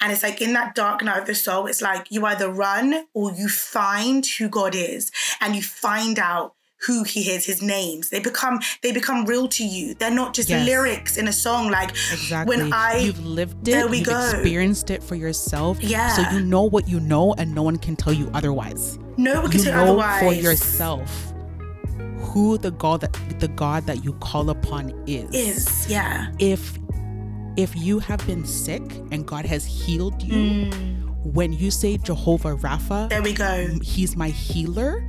And it's like in that dark night of the soul, it's like you either run or you find who God is and you find out who he is, his names. They become they become real to you. They're not just Yes. lyrics in a song. Like Exactly. when I you've lived it, There we you've go. experienced it for yourself. Yeah. So you know what you know, and no one can tell you otherwise. No one can you say know otherwise. for yourself who the God that the God that you call upon is. is yeah. If if you have been sick and God has healed you, Mm. when you say Jehovah Rapha, there we go. He's my healer.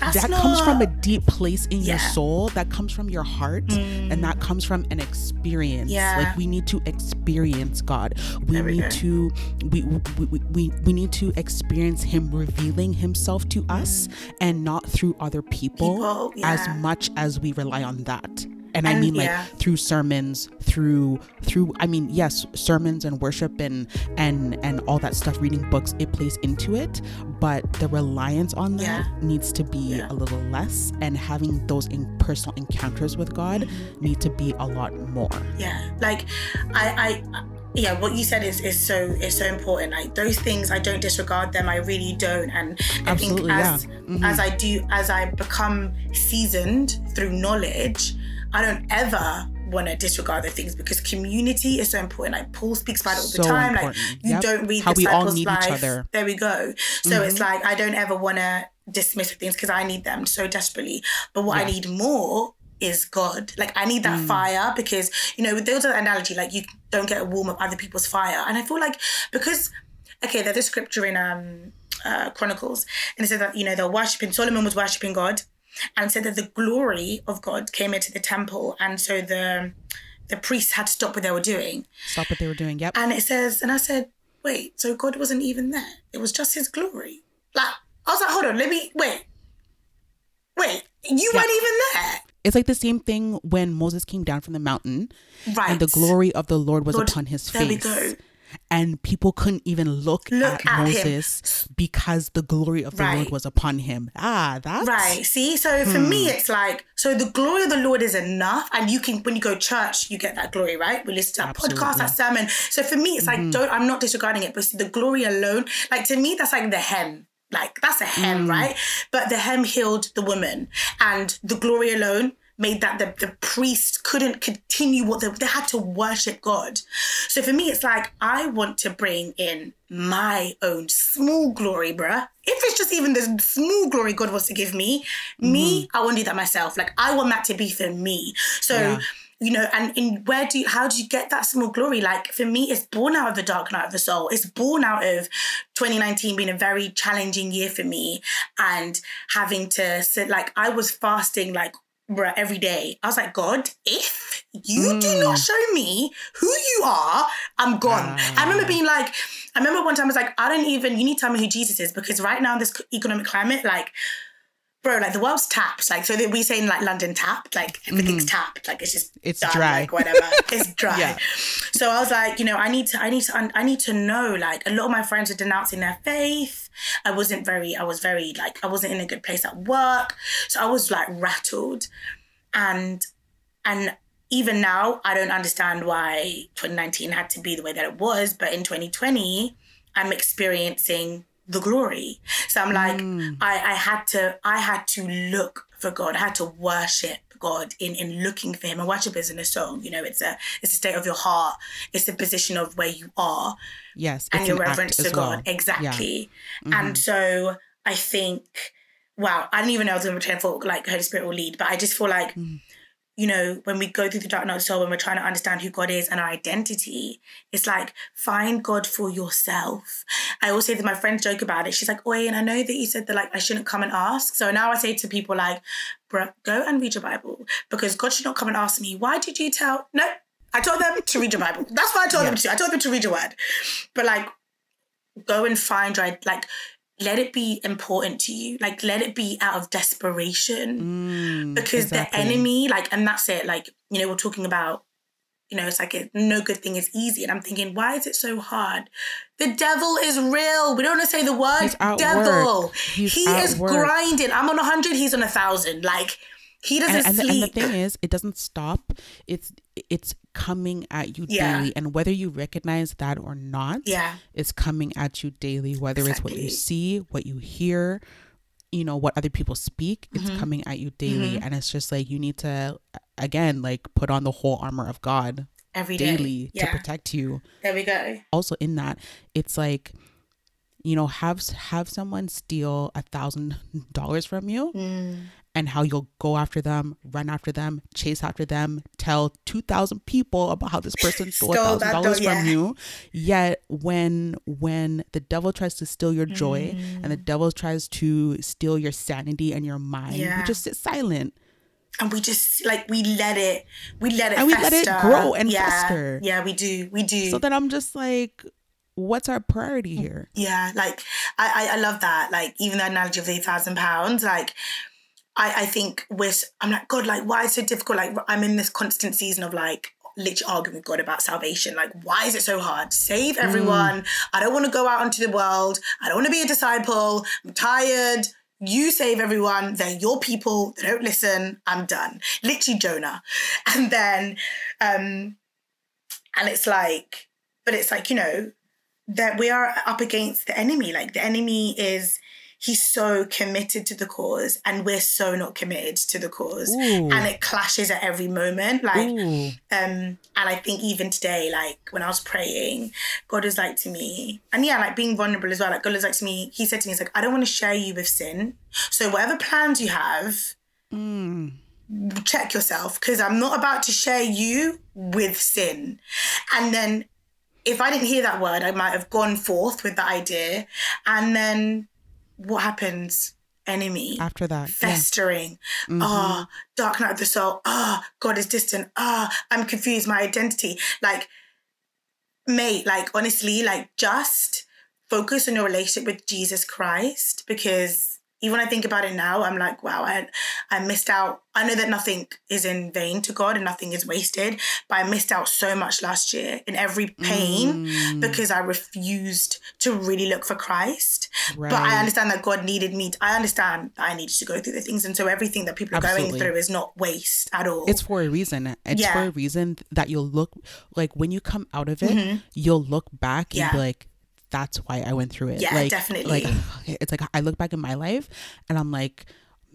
That's that not, comes from a deep place in your soul that comes from your heart and mm. that comes from an experience. Yeah. like we need to experience god. We need to we, we, we, we, we need to experience him revealing himself to us and not through other people, People, as much as we rely on that and I And, mean like yeah. through sermons, through through I mean yes, sermons and worship and and and all that stuff, reading books, it plays into it, but the reliance on that Yeah. needs to be Yeah. a little less and having those in personal encounters with God Mm-hmm. need to be a lot more. yeah like i i yeah what you said is is so is so important like those things i don't disregard them i really don't and i Absolutely, think yeah. as Mhm. as i do as i become seasoned through knowledge i don't ever want to disregard the things because community is so important like paul speaks about it all the So time like you Yep. don't read How the we all need each life. other. there we go so Mm-hmm. it's like i don't ever want to dismiss things because i need them so desperately but what i need more is God. Like I need Mm. that fire because you know there was an analogy like you don't get a warm up other people's fire, and I feel like because okay, there's a scripture in um uh, Chronicles, and it said that you know they're worshiping. Solomon was worshiping God, and said that the glory of God came into the temple, and so the the priests had to stop what they were doing. Stop what they were doing. Yep. And it says, and I said, wait, so God wasn't even there? It was just His glory. Like I was like, hold on, let me wait, wait, you Yeah. weren't even there. It's like the same thing when Moses came down from the mountain Right. and the glory of the Lord was Lord, upon his there we face. go. And people couldn't even look, Look at, at him. Moses because the glory of the Lord was upon him. Ah, that's Right. See, so for Hmm. me, it's like so the glory of the Lord is enough, and you can when you go church, you get that glory, right? We listen to that Absolutely. podcast, that sermon. So for me, it's like Mm-hmm. don't I'm not disregarding it, but see, the glory alone, like to me, that's like the hem. Like that's a hem, Mm. right? But the hem healed the woman, and the glory alone made that the, the priest couldn't continue what they, they had to worship God. So for me, it's like I want to bring in my own small glory, bruh. If it's just even the small glory God wants to give me, me, mm-hmm. I want to do that myself. Like I want that to be for me. So Yeah. you know, and in where do you, how do you get that small glory? Like for me, it's born out of the dark night of the soul. It's born out of 2019 being a very challenging year for me and having to sit like I was fasting like bruh, every day. I was like, God, if you do hmm. not show me who you are, I'm gone. I ah. remember being like, I remember one time I was like, I don't even, you need to tell me who Jesus is because right now in this economic climate, like, bro, like the world's tapped. Like, so that we say in like London tapped, like everything's tapped. Like it's just Mm-hmm. It's done, dry. like whatever. *laughs* It's dry. Yeah. So I was like, you know, I need to, I need to, I need to know. Like a lot of my friends were denouncing their faith. I wasn't very, I was very like, I wasn't in a good place at work. So I was like rattled, and and even now I don't understand why 2019 had to be the way that it was. But in 2020, I'm experiencing the glory. So I'm like, I, I had to, I had to look for God. I had to worship God in in looking for Him. And worship isn't a song, you know. It's a it's a state of your heart. It's a position of where you are yes, and your an reverence to God. well. Exactly. Mm-hmm. And so I think, wow, I didn't even know I was going to pretend for like Holy Spirit will lead, but I just feel like, Mm. You know, when we go through the dark night of the soul, when we're trying to understand who God is and our identity, it's like find God for yourself. I always say that my friends joke about it. She's like, "Oi, and I know that you said that like I shouldn't come and ask." So now I say to people like, "Bruh, go and read your Bible because God should not come and ask me why did you tell." No, I told them to read your Bible. That's what I told them to. I told them to read your word, but like go and find right like let it be important to you. Like let it be out of desperation. Mm, because exactly. the enemy like and that's it. Like you know we're talking about you know it's like a, no good thing is easy. And i'm thinking why is it so hard? The devil is real. We don't want to say the word devil. He is work. grinding. I'm on a 100 he's on a thousand. Like he doesn't and, and, the, and the thing is it doesn't stop. It's it's coming at you Yeah. daily and whether you recognize that or not yeah. it's coming at you daily whether it's what you see what you hear you know what other people speak it's Mm-hmm. coming at you daily. And it's just like you need to again like put on the whole armor of god every day. daily to protect you. There we go. Also in that it's like you know have have someone steal a thousand *laughs* dollars from you Mm. And how you'll go after them run after them chase after them tell 2000 people about how this person *laughs* stole a Stole thousand that dollars doll- from yeah. you yet when when the devil tries to steal your joy Mm. and the devil tries to steal your sanity and your mind, Yeah. you just sit silent. and we just like we let it we let it And we let it grow and yeah. fester. yeah we do we do So then I'm just like, what's our priority here? yeah like I, I i love that like even the analogy of the thousand pounds like i i think we're s- i'm like god like why is it so difficult like i'm in this constant season of like literally arguing with god about salvation like why is it so hard save Mm. everyone i don't want to go out into the world i don't want to be a disciple i'm tired you save everyone. They're your people. They don't listen. I'm done. Literally Jonah. *laughs* And then, um, and it's like, but it's like, you know, that we are up against the enemy. Like the enemy is, he's so committed to the cause and we're so not committed to the cause. Ooh. And it clashes at every moment. Like, Ooh. um, and I think even today, like when I was praying, God was like to me, and yeah, like being vulnerable as well. Like God was like to me, He said to me, He's like, I don't want to share you with sin. So whatever plans you have, Mm. check yourself because I'm not about to share you with sin. And then if I didn't hear that word, I might have gone forth with the idea. And then what happens? Enemy After that, yeah. festering. Mhm. Ah, dark night of the soul. Ah, God is distant. Ah, I'm confused. My identity. Like, mate, like, honestly, like, just focus on your relationship with Jesus Christ because even when I think about it now, I'm like, wow, I, I missed out. I know that nothing is in vain to God and nothing is wasted, but I missed out so much last year in every pain Mm. because I refused to really look for Christ. Right. But I understand that God needed me. To, I understand that I needed to go through the things, and so everything that people are Absolutely. going through is not waste at all. It's for a reason. It's Yeah. for a reason that you'll look like when you come out of it, you'll look back and Mm-hmm. Be like, that's why I went through it. Yeah, like, definitely. Like *sighs* it's like I look back in my life and I'm like,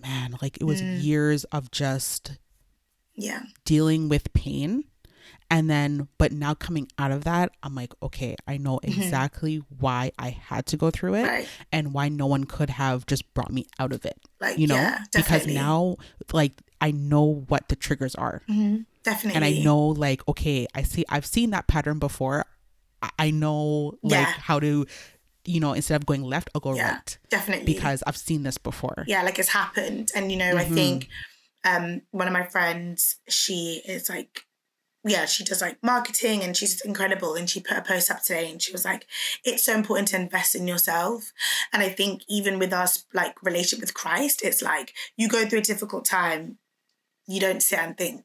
man, like it was Mm. years of just yeah, dealing with pain. And then, but now coming out of that, I'm like, okay, I know exactly why I had to go through it Mm-hmm. Right. and why no one could have just brought me out of it. like You know, yeah, because now, like, I know what the triggers are definitely, and I know like okay, I see I've seen that pattern before. I, I know like Yeah. how to, you know, instead of going left, I'll go yeah, right definitely because I've seen this before. yeah, like it's happened. And you know, I Mm-hmm. think um one of my friends, she is like yeah, she does like marketing and she's incredible. And she put a post up today and she was like, it's so important to invest in yourself. And I think even with us, like relationship with Christ, it's like you go through a difficult time, you don't sit and think.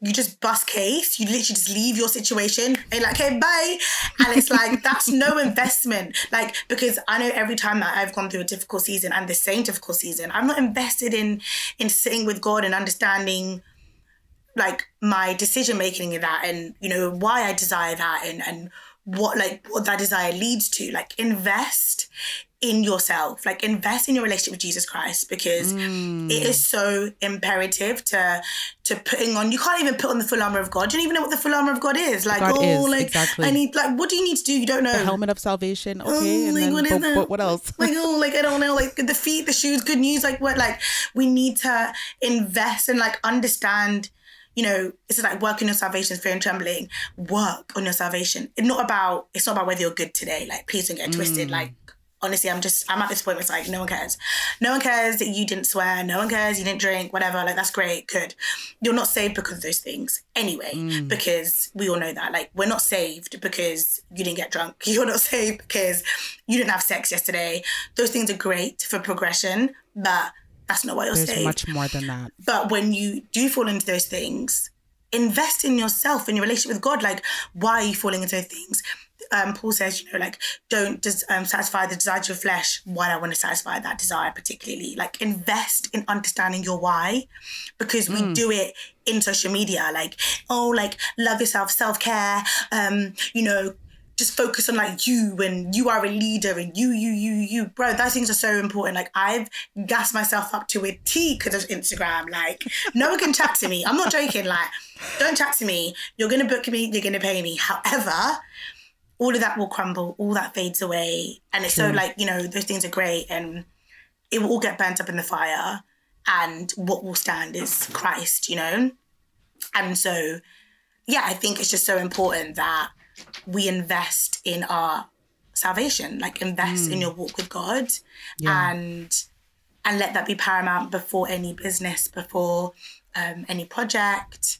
You just bust case, you literally just leave your situation and you're like, okay, bye. And it's like, *laughs* that's no investment. Like, because I know every time that I've gone through a difficult season and the same difficult season, I'm not invested in in sitting with God and understanding like my decision making in that and you know why I desire that and and what like what that desire leads to like invest in yourself like invest in your relationship with Jesus Christ because Mm. it is so imperative to to putting on you can't even put on the full armor of God you don't even know what the full armor of God is like God oh is, like exactly. I need like what do you need to do you don't know The helmet of salvation, okay, Oh, and like, what is but, that? what else? *laughs* like oh like I don't know like the feet the shoes good news like what like we need to invest and like understand you know it's like work on your salvation fear and trembling work on your salvation it's not about it's not about whether you're good today like please don't get Mm. twisted like honestly I'm just I'm at this point where it's like no one cares. No one cares that you didn't swear. No one cares you didn't drink whatever. Like that's great. Good. You're not saved because of those things. Anyway Mm. because we all know that. Like we're not saved because you didn't get drunk. *laughs* You're not saved because you didn't have sex yesterday. Those things are great for progression but that's not why you're There's saved. much more than that. but when you do fall into those things, invest in yourself, in your relationship with God. Like, why are you falling into those things? Um, Paul says, you know, like, don't just um, satisfy the desire of your flesh. Why do I want to satisfy that desire particularly? Like, invest in understanding your why, because we do it in social media. Like, oh, like, love yourself, self care. Um, you know, just focus on like you and you are a leader and you, you, you, you, bro. Those things are so important. Like I've gassed myself up to a T because of Instagram. Like no one can chat to me. I'm not joking. Like don't chat to me. You're gonna book me. You're gonna pay me. However, all of that will crumble. All that fades away. And it's so like you know those things are great and it will all get burnt up in the fire. And what will stand is Christ. You know. And so, yeah, I think it's just so important that we invest in our salvation, like invest in your walk with God Yeah. and and let that be paramount before any business, before um, any project.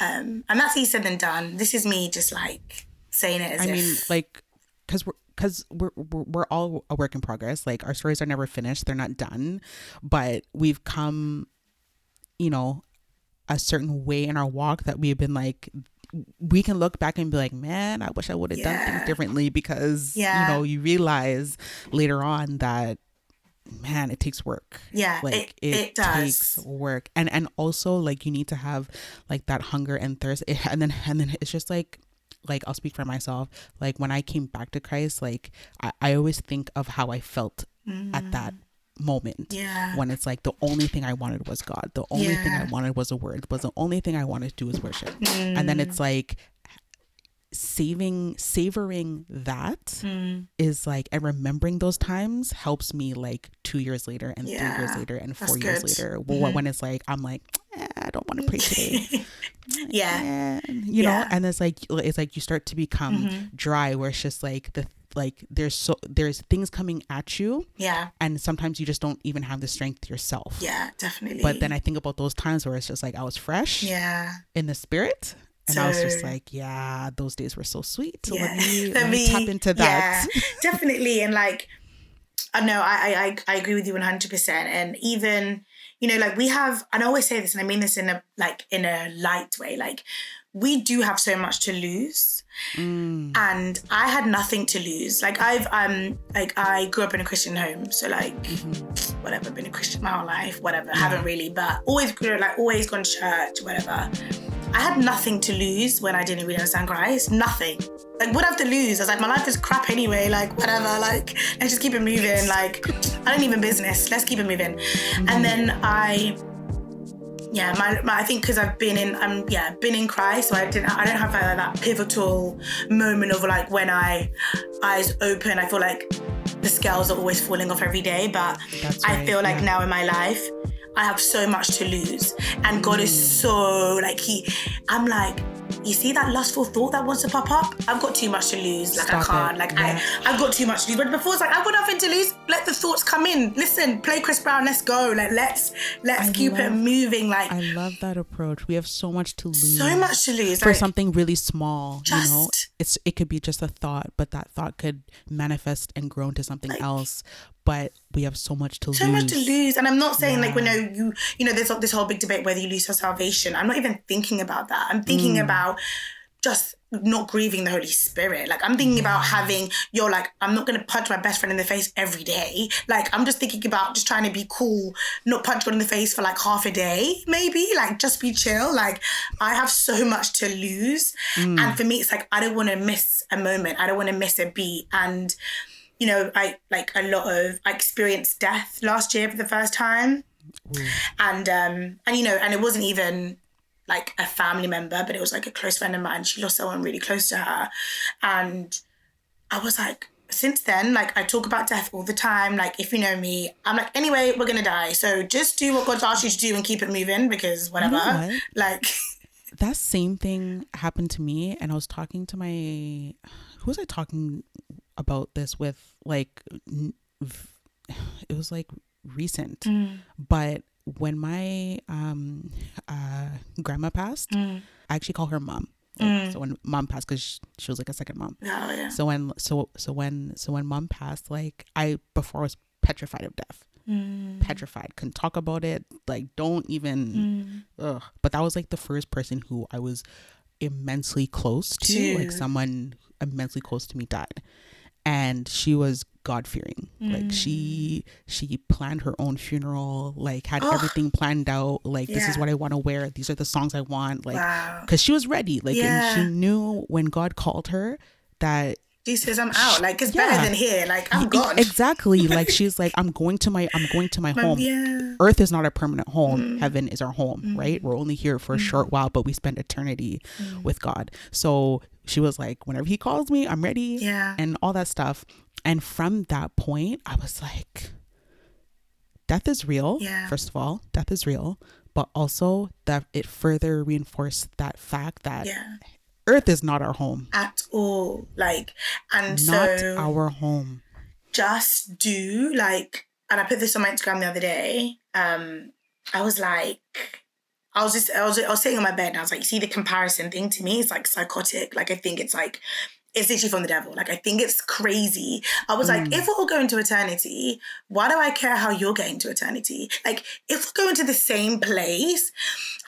Um, and that's easier than done. This is me just like saying it as I if mean, like, because we're because we're, we're we're all a work in progress. Like our stories are never finished; they're not done, but we've come, you know, a certain way in our walk that we've been like. We can look back and be like, "Man, I wish I would have done things differently." Because Yeah. you know, you realize later on that, man, it takes work. Yeah, like it- it does. takes work, and and also like you need to have like that hunger and thirst, It- and then and then it's just like like I'll speak for myself. Like when I came back to Christ, like I, I always think of how I felt at that moment. Mm. Yeah. When it's like the only thing I wanted was God. The only thing I wanted was a word. Was the only thing I wanted to do was worship. And then Mm. it's like saving savoring that is Mm. like and remembering those times helps me like two years later and three years later and that's four years good. later Well, when it's like i'm like i don't want to pray today yeah, Eh, you know Yeah. Mm-hmm. and it's like it's like you start to become dry where it's just like the like there's so there's things coming at you yeah, and sometimes you just don't even have the strength yourself yeah, definitely. but then i think about those times where it's just like i was fresh yeah, in the spirit and I was just like, yeah, those days were so sweet. So yeah. *laughs* let me, let me tap into that. Yeah, definitely. And like, I know I, I I agree with you one hundred percent. And even you know, like we have, and I always say this, and I mean this in a like in a light way. Like we do have so much to lose, Mm. and I had nothing to lose. Like I've um like I grew up in a Christian home, so like Mm-hmm. whatever, been a Christian my whole life, whatever. Haven't really, but always grew like always gone to church, whatever. I had nothing to lose when I didn't really understand Christ. Nothing. Like what I have to lose? I was like, my life is crap anyway. Like whatever. Like let's just keep it moving. Like I don't even business. Let's keep it moving. And then I yeah, my, my I think because I've been in, I'm yeah, been in Christ, so I didn't, I don't have like, that pivotal moment of like when I eyes open. I feel like the scales are always falling off every day, but That's I right, feel like yeah. now in my life, I have so much to lose, and God is so like He. I'm like. You see that lustful thought that wants to pop up? I've got too much to lose. Like Stop I can't. it. Like Yeah. I, I've got too much to lose. But before it's like I've got nothing to lose. Let the thoughts come in. Listen, play Chris Brown. Let's go. Like let's let's I keep it moving. Like I love that approach. We have so much to lose. so much to lose. for like, something really small. you know, it's it could be just a thought, but that thought could manifest and grow into something else. But we have so much to so lose. So much to lose. And I'm not saying like when no, you you know there's this whole big debate whether you lose your salvation. I'm not even thinking about that. I'm thinking Mm. about just not grieving the Holy Spirit. Like I'm thinking about having you're like I'm not gonna punch my best friend in the face every day. Like I'm just thinking about just trying to be cool, not punch God in the face for like half a day, maybe. Like just be chill. Like I have so much to lose. And for me it's like I don't wanna miss a moment. I don't wanna miss a beat. And you know, I like a lot of I experienced death last year for the first time. And um and you know, and it wasn't even like a family member, but it was like a close friend of mine. She lost someone really close to her. And I was like, since then, like I talk about death all the time. Like if you know me, I'm like, anyway, we're gonna die. So just do what God's asked you to do and keep it moving because whatever. what? Like *laughs* that same thing happened to me, and I was talking to my who was I talking about this with? Like, it was like recent, mm. but when my um uh grandma passed, mm. I actually call her mom. Like, mm. So when mom passed, because she, she was like a second mom. oh yeah. So when so so when so when mom passed, like I before I was petrified of death. Petrified, couldn't talk about it. Like don't even. Ugh. But that was like the first person who I was immensely close to. To. Like someone immensely close to me died, and she was God fearing. Like she she planned her own funeral. Like had everything planned out. Like this is what I want to wear. These are the songs I want. Like Wow. because she was ready. Like Yeah. and she knew when God called her that She says I'm out. Like it's Yeah. better than here. Like I'm gone. Exactly. *laughs* like she's like, I'm going to my I'm going to my home. yeah. Earth is not our permanent home. Mm. Heaven is our home, right? We're only here for a short while, but we spend eternity Mm. with God. So she was like, whenever he calls me, I'm ready. Yeah. And all that stuff. And from that point, I was like, death is real. Yeah. First of all, death is real. But also that it further reinforced that fact that Yeah. Earth is not our home. at all. Like, and Not so our home. just do like and I put this on my Instagram the other day. Um, I was like, I was just I was I was sitting on my bed and I was like, you see the comparison thing to me, it's like psychotic. Like I think it's like it's literally from the devil. Like I think it's crazy. I was like, mm. if we're all going to eternity, why do I care how you're getting to eternity? Like if we're going to the same place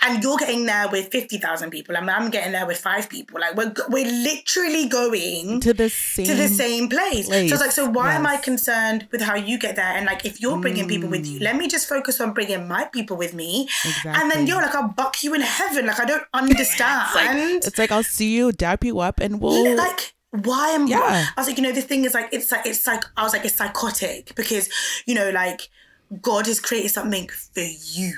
and you're getting there with fifty thousand people and I'm getting there with five people, like we're we're literally going To the same. to the same place. So it's like, so why am I concerned with how you get there? And like, if you're bringing people with you, mm. let me just focus on bringing my people with me. And then you're like, I'll buck you in heaven. Like, I don't It's like, understand. it's like I'll see you, dap you up, and we'll. like, why am Yeah. I was like, you know, the thing is like, it's like, it's like, I was like, it's psychotic because, you know, like, God has created something for you.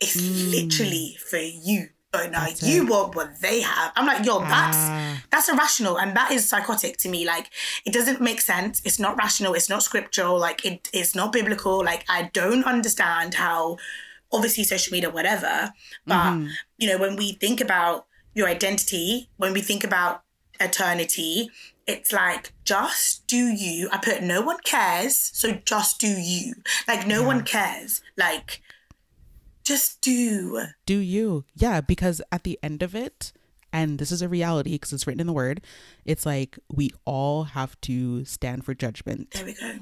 It's literally for you. But now That's you it. want what they have. I'm like, yo, that's Ah. that's irrational and that is psychotic to me. Like it doesn't make sense. It's not rational. It's not scriptural. Like it, it's not biblical. Like I don't understand how, obviously social media, whatever. But you know, when we think about your identity, when we think about eternity, it's like just do you. I put no one cares, so just do you. Like no one cares. Like just do. do you yeah because at the end of it and this is a reality because it's written in the word it's like we all have to stand for judgment There we go.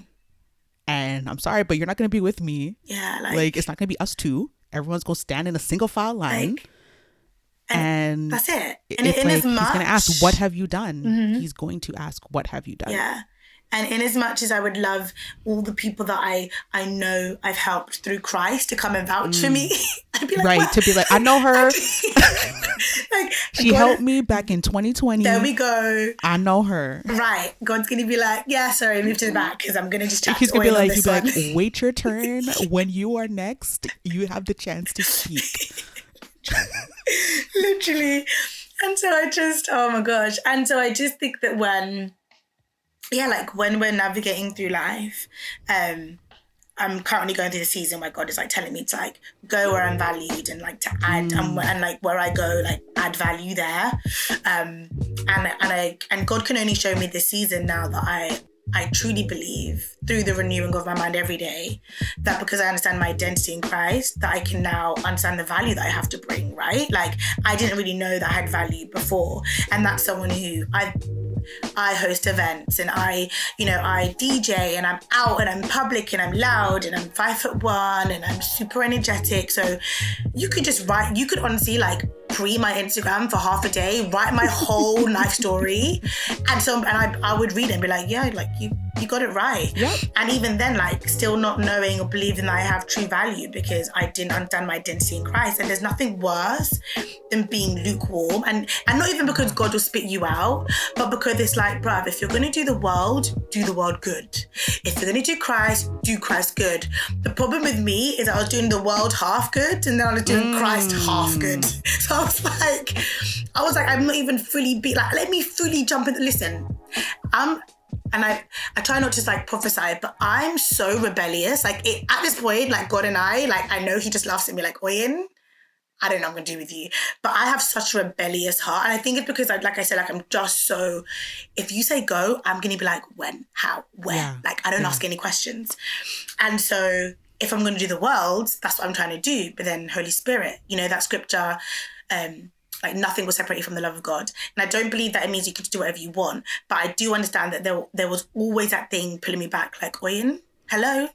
and i'm sorry but you're not going to be with me Yeah, like, like it's not going to be us two everyone's going to stand in a single file line Like, and that's it. it's in like as he's going to ask what have you done he's going to ask what have you done Yeah. And in as much as I would love all the people that I I know I've helped through Christ to come and vouch for me, *laughs* I'd be like, Mm. right "What?" to be like i know her *laughs* *laughs* like she God- helped me back in 2020 There we go. i know her Right, God's gonna be like, yeah, sorry, move to the back because I'm gonna just he's to gonna be like, he'd this be one. like, wait your turn. When you are next, you have the chance to speak. *laughs* literally. And so I just, oh my gosh. And so I just think that when, yeah, like when we're navigating through life, um, I'm currently going through the season where God is like telling me to like go where I'm valued and like to add and, and like where I go like add value there, um, and and I and God can only show me this season now that I I truly believe through the renewing of my mind every day that because I understand my identity in Christ, that I can now understand the value that I have to bring, right? Like I didn't really know that I had value before. And that's someone who I I host events and I, you know, I DJ and I'm out and I'm public and I'm loud and I'm five foot one and I'm super energetic. So you could just write, you could honestly like pre my Instagram for half a day, write my whole *laughs* life story. And so, and I, I would read it and be like, yeah, like you, you got it right. Yep. And even then, like still not knowing or believing that I have true value because I didn't understand my identity in Christ. And there's nothing worse than being lukewarm. And and not even because God will spit you out, but because it's like, bruv, if you're gonna do the world, do the world good. If you're gonna do Christ, do Christ good. The problem with me is I was doing the world half good and then I was doing Christ half mm. good. *laughs* So I was *laughs* like, I was like, I'm not even fully be like, let me fully jump in. Listen, I'm and I I try not to like prophesy, but I'm so rebellious. Like it, at this point, like God and I, like I know He just laughs at me, like Oyin. I don't know what I'm gonna do with you, but I have such a rebellious heart, and I think it's because, I, like I said, like I'm just so. If you say go, I'm gonna be like when, how, where. Yeah, Like I don't yeah. ask any questions, and so if I'm gonna do the world, that's what I'm trying to do. But then Holy Spirit, you know that scripture. Um like nothing will separate you from the love of God. And I don't believe that it means you can do whatever you want. But I do understand that there there was always that thing pulling me back, like, Oyin, hello?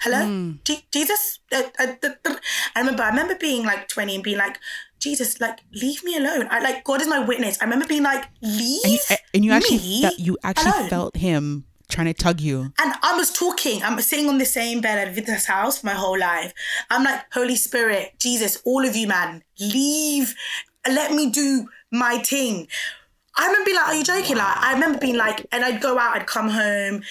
Hello? Je- Jesus? Uh, uh. I remember I remember being like 20 and being like, Jesus, like, leave me alone. I like God is my witness. I remember being like, leave And you, and you actually me felt, you actually alone. felt him trying to tug you. And I was talking, I'm sitting on the same bed at Vita's house my whole life. I'm like, Holy Spirit, Jesus, all of you, man, leave. Let me do my thing. I remember being like, are you joking? Like, I remember being like, and I'd go out, I'd come home.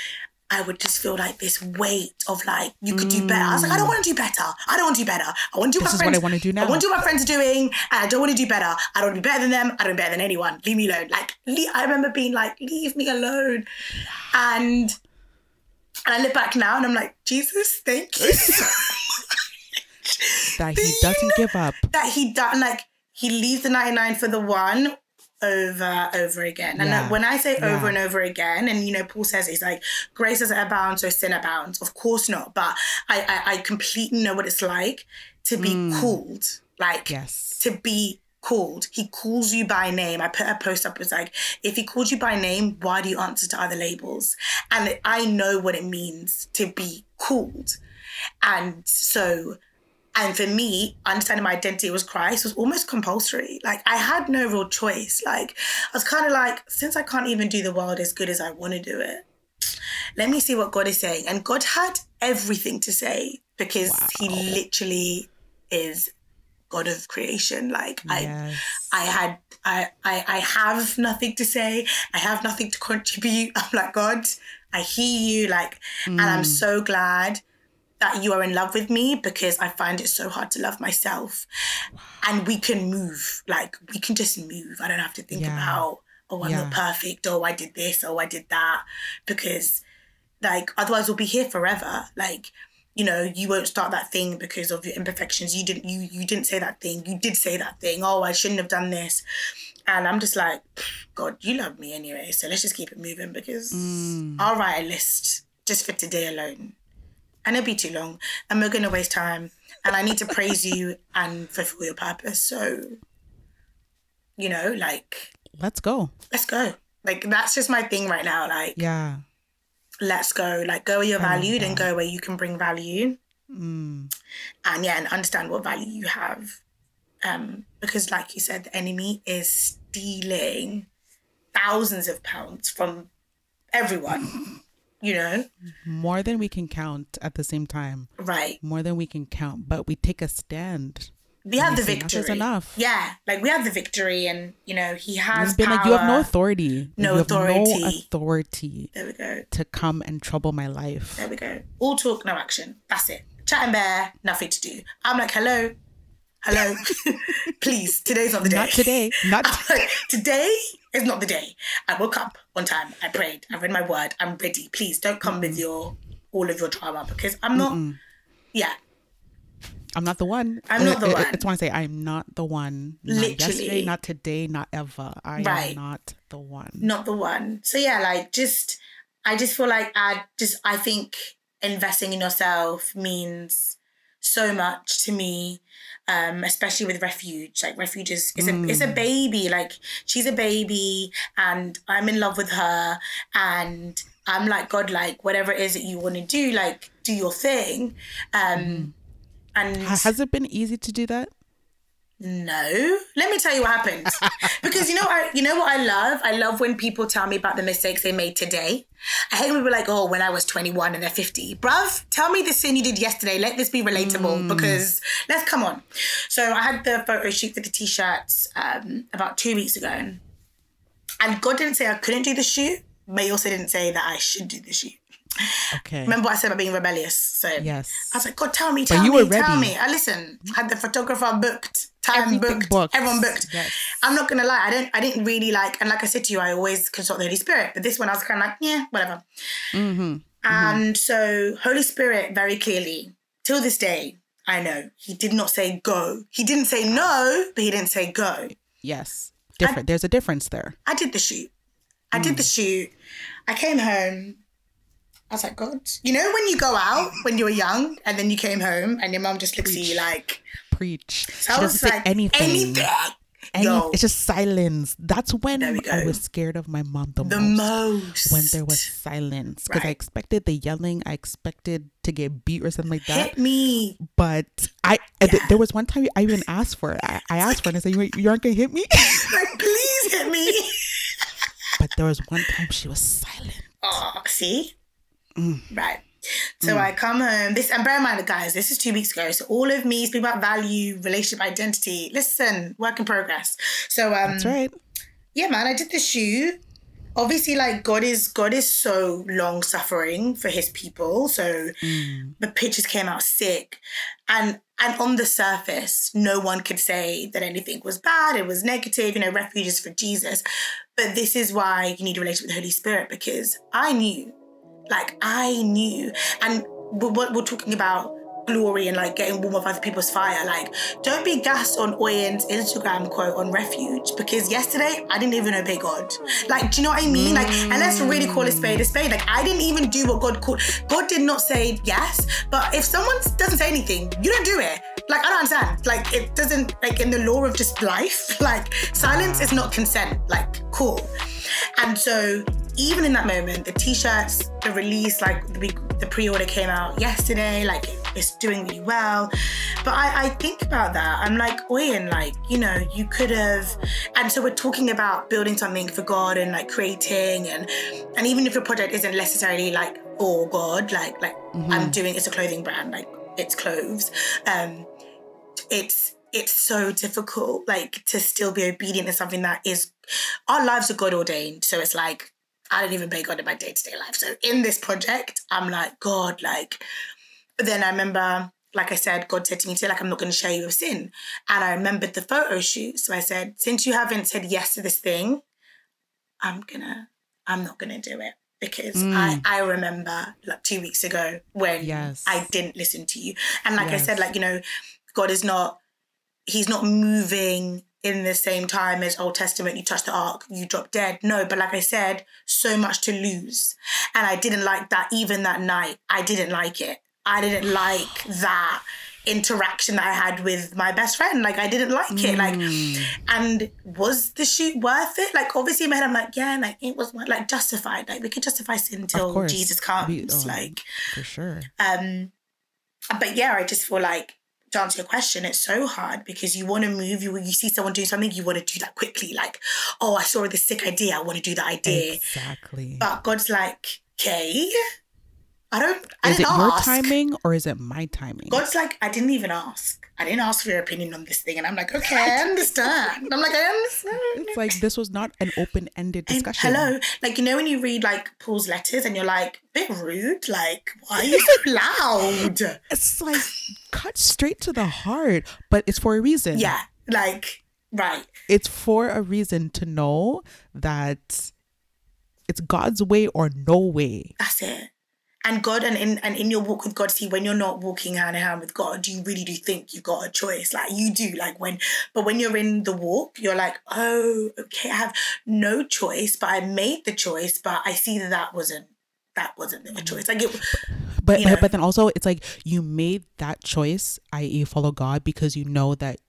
I would just feel like this weight of like, you could do better. I was like, I don't mm. want to do better. I don't want to do better. I want to do This what my what friends I wanna do now. I want to do what my friends are doing, and I don't want to do better. I don't want to be better than them. I don't want to be better than anyone. Leave me alone. Like, le- I remember being like, leave me alone. And and I look back now and I'm like, Jesus, thank you *laughs* That he doesn't give up. that he done like he leaves the 99 for the one over over again and Yeah. when i say over Yeah. and over again and you know paul says it's like grace doesn't abound so sin abounds of course not but i i, I completely know what it's like to be Mm. called like Yes. to be called. He calls you by name. I put a post up. It's like, if he called you by name, why do you answer to other labels? And I know what it means to be called. And so, and for me, understanding my identity was Christ was almost compulsory. Like I had no real choice. Like I was kind of like, since I can't even do the world as good as I want to do it, let me see what God is saying. And God had everything to say because he literally is God of creation. Like I yes. I had I, I I have nothing to say. I have nothing to contribute. *laughs* I'm like, God, I hear you, like, and I'm mm. so glad that you are in love with me because I find it so hard to love myself. And we can move. Like we can just move. I don't have to think Yeah. about, oh, I'm Yeah. not perfect, oh, I did this, oh, I did that. Because like otherwise we'll be here forever. Like, you know, you won't start that thing because of your imperfections. You didn't you you didn't say that thing. You did say that thing. Oh, I shouldn't have done this. And I'm just like, God, you love me anyway. So let's just keep it moving because mm. I'll write a list just for today alone. And it'll be too long. And we're gonna waste time. And I need to praise you and fulfill your purpose. So, you know, like, Let's go. let's go. Like that's just my thing right now. Like Yeah. let's go. Like go where you're valued and go where you can bring value. Mm. And yeah, and understand what value you have. Um, because like you said, the enemy is stealing thousands of pounds from everyone. *laughs* You know? More than we can count at the same time. Right. More than we can count. But we take a stand. We have the say enough victory. enough. Yeah. Like we have the victory and you know, he has It's been power. like you have no authority. No you have authority. no authority there we go. to come and trouble my life. There we go. All talk, no action. That's it. Chat and bear, nothing to do. I'm like, hello, hello, *laughs* please. Today's not the day. Not today. Not *laughs* today is not the day. I woke up on time. I prayed. I read my word. I'm ready. Please don't come with your all of your drama because I'm not. Yeah, I'm not the one. I'm not the I- I- one. I just want to say I'm not the one. Not Literally. yesterday, not today, not ever. I Right. am not the one. not the one. So yeah, like just I just feel like I just I think investing in yourself means so much to me. Um, especially with refuge. Like refuge is, is a it's a baby. Like she's a baby and I'm in love with her and I'm like, God, like whatever it is that you want to do, like do your thing. Um and Has it been easy to do that? No. Let me tell you what happened. *laughs* because you know I you know what I love? I love when people tell me about the mistakes they made today. I hate when people are like, oh, when I was 21 and they're 50. Bruv, tell me the sin you did yesterday. Let this be relatable because let's come on. So I had the photo shoot for the t-shirts um, about two weeks ago. And God didn't say I couldn't do the shoot, but he also didn't say that I should do the shoot. Okay. Remember what I said about being rebellious? So Yes. I was like, God, tell me, tell you me, were tell me. I listen. Had the photographer booked, time booked, booked. everyone booked. Yes. I'm not gonna lie, I don't, I didn't really like, and like I said to you, I always consult the Holy Spirit. But this one, I was kind of like, yeah, whatever. Mm-hmm. And so, Holy Spirit, very clearly, till this day, I know he did not say go. He didn't say no, but he didn't say go. Yes. Different. There's a difference there. I did the shoot. I did the shoot. I came home. I was like, God, you know when you go out when you were young and then you came home and your mom just looks at you like, Preach. so she I was doesn't say like, anything. anything. Any- Yo, it's just silence. That's when I was scared of my mom the, the most. most. When there was silence, because I expected the yelling, I expected to get beat or something like that. hit me. But I, and th- there was one time I even asked for it. I, I asked for it and I said, "You, you aren't gonna hit me." *laughs* Like, please hit me. *laughs* but there was one time she was silent. Oh, see? Mm. Right. So I come home. This and bear in mind, guys, this is two weeks ago. So all of me speaking about value, relationship identity. Listen, work in progress. So um That's right. yeah, man, I did the shoe. Obviously, like God is God is so long suffering for his people. So Mm. the pictures came out sick. And and on the surface, no one could say that anything was bad, it was negative, you know, refuge is for Jesus. But this is why you need a relationship with the Holy Spirit, because I knew, like I knew. And what we're talking about glory and like getting warm off other people's fire. Like, don't be gassed on Oyin's Instagram quote on refuge because yesterday I didn't even obey God. Like, do you know what I mean? Like, and let's really call a spade a spade. Like, I didn't even do what God called. God did not say yes, but if someone doesn't say anything, you don't do it. Like, I don't understand. Like, it doesn't, like, in the law of just life, *laughs* like, silence is not consent. Like, cool. And so, even in that moment, the t-shirts, the release, like the, the pre-order came out yesterday, like it's doing really well. But I, I think about that. I'm like, Oyin, like, you know, you could have and so we're talking about building something for God and like creating and and even if your project isn't necessarily like for God, like like mm-hmm. I'm doing it's a clothing brand, like it's clothes. Um it's it's so difficult like to still be obedient to something that is our lives are God ordained. So it's like I don't even pay God in my day to day life. So in this project, I'm like, God, like, but then I remember, like I said, God said to me, like, I'm not going to share you with sin. And I remembered the photo shoot. So I said, since you haven't said yes to this thing, I'm gonna, I'm not gonna do it. Because mm. I, I remember like two weeks ago when yes. I didn't listen to you. And like yes. I said, like, you know, God is not, he's not moving in the same time as Old Testament, you touch the ark, you drop dead. No, but like I said, so much to lose. And I didn't like that even that night. I didn't like it. I didn't like that interaction that I had with my best friend. Like I didn't like it. Like mm. and was the shoot worth it? Like obviously in my head I'm like, yeah, like it was like justified. Like we could justify sin until Jesus comes. We, oh, like for sure. Um but yeah, I just feel like to answer your question, it's so hard because you want to move. You you see someone doing something, you want to do that quickly. Like, oh, I saw this sick idea. I want to do that idea. Exactly. But God's like, okay. I don't. I is it ask. your timing or is it my timing? God's like, I didn't even ask. I didn't ask for your opinion on this thing, and I'm like, okay, I understand. I'm like, I understand. It's like this was not an open-ended discussion. And hello, like you know when you read like Paul's letters, and you're like, bit rude. Like, why are you so *laughs* loud? It's like cut straight to the heart, but it's for a reason. Yeah, like right. It's for a reason to know that it's God's way or no way. That's it and God and in and in your walk with God, see when you're not walking hand in hand with God, you really do think you've got a choice. Like you do, like when but when you're in the walk, you're like, oh, okay, I have no choice, but I made the choice, but I see that that wasn't that wasn't the choice. Like it but, but but then also it's like you made that choice, i.e., follow God, because you know that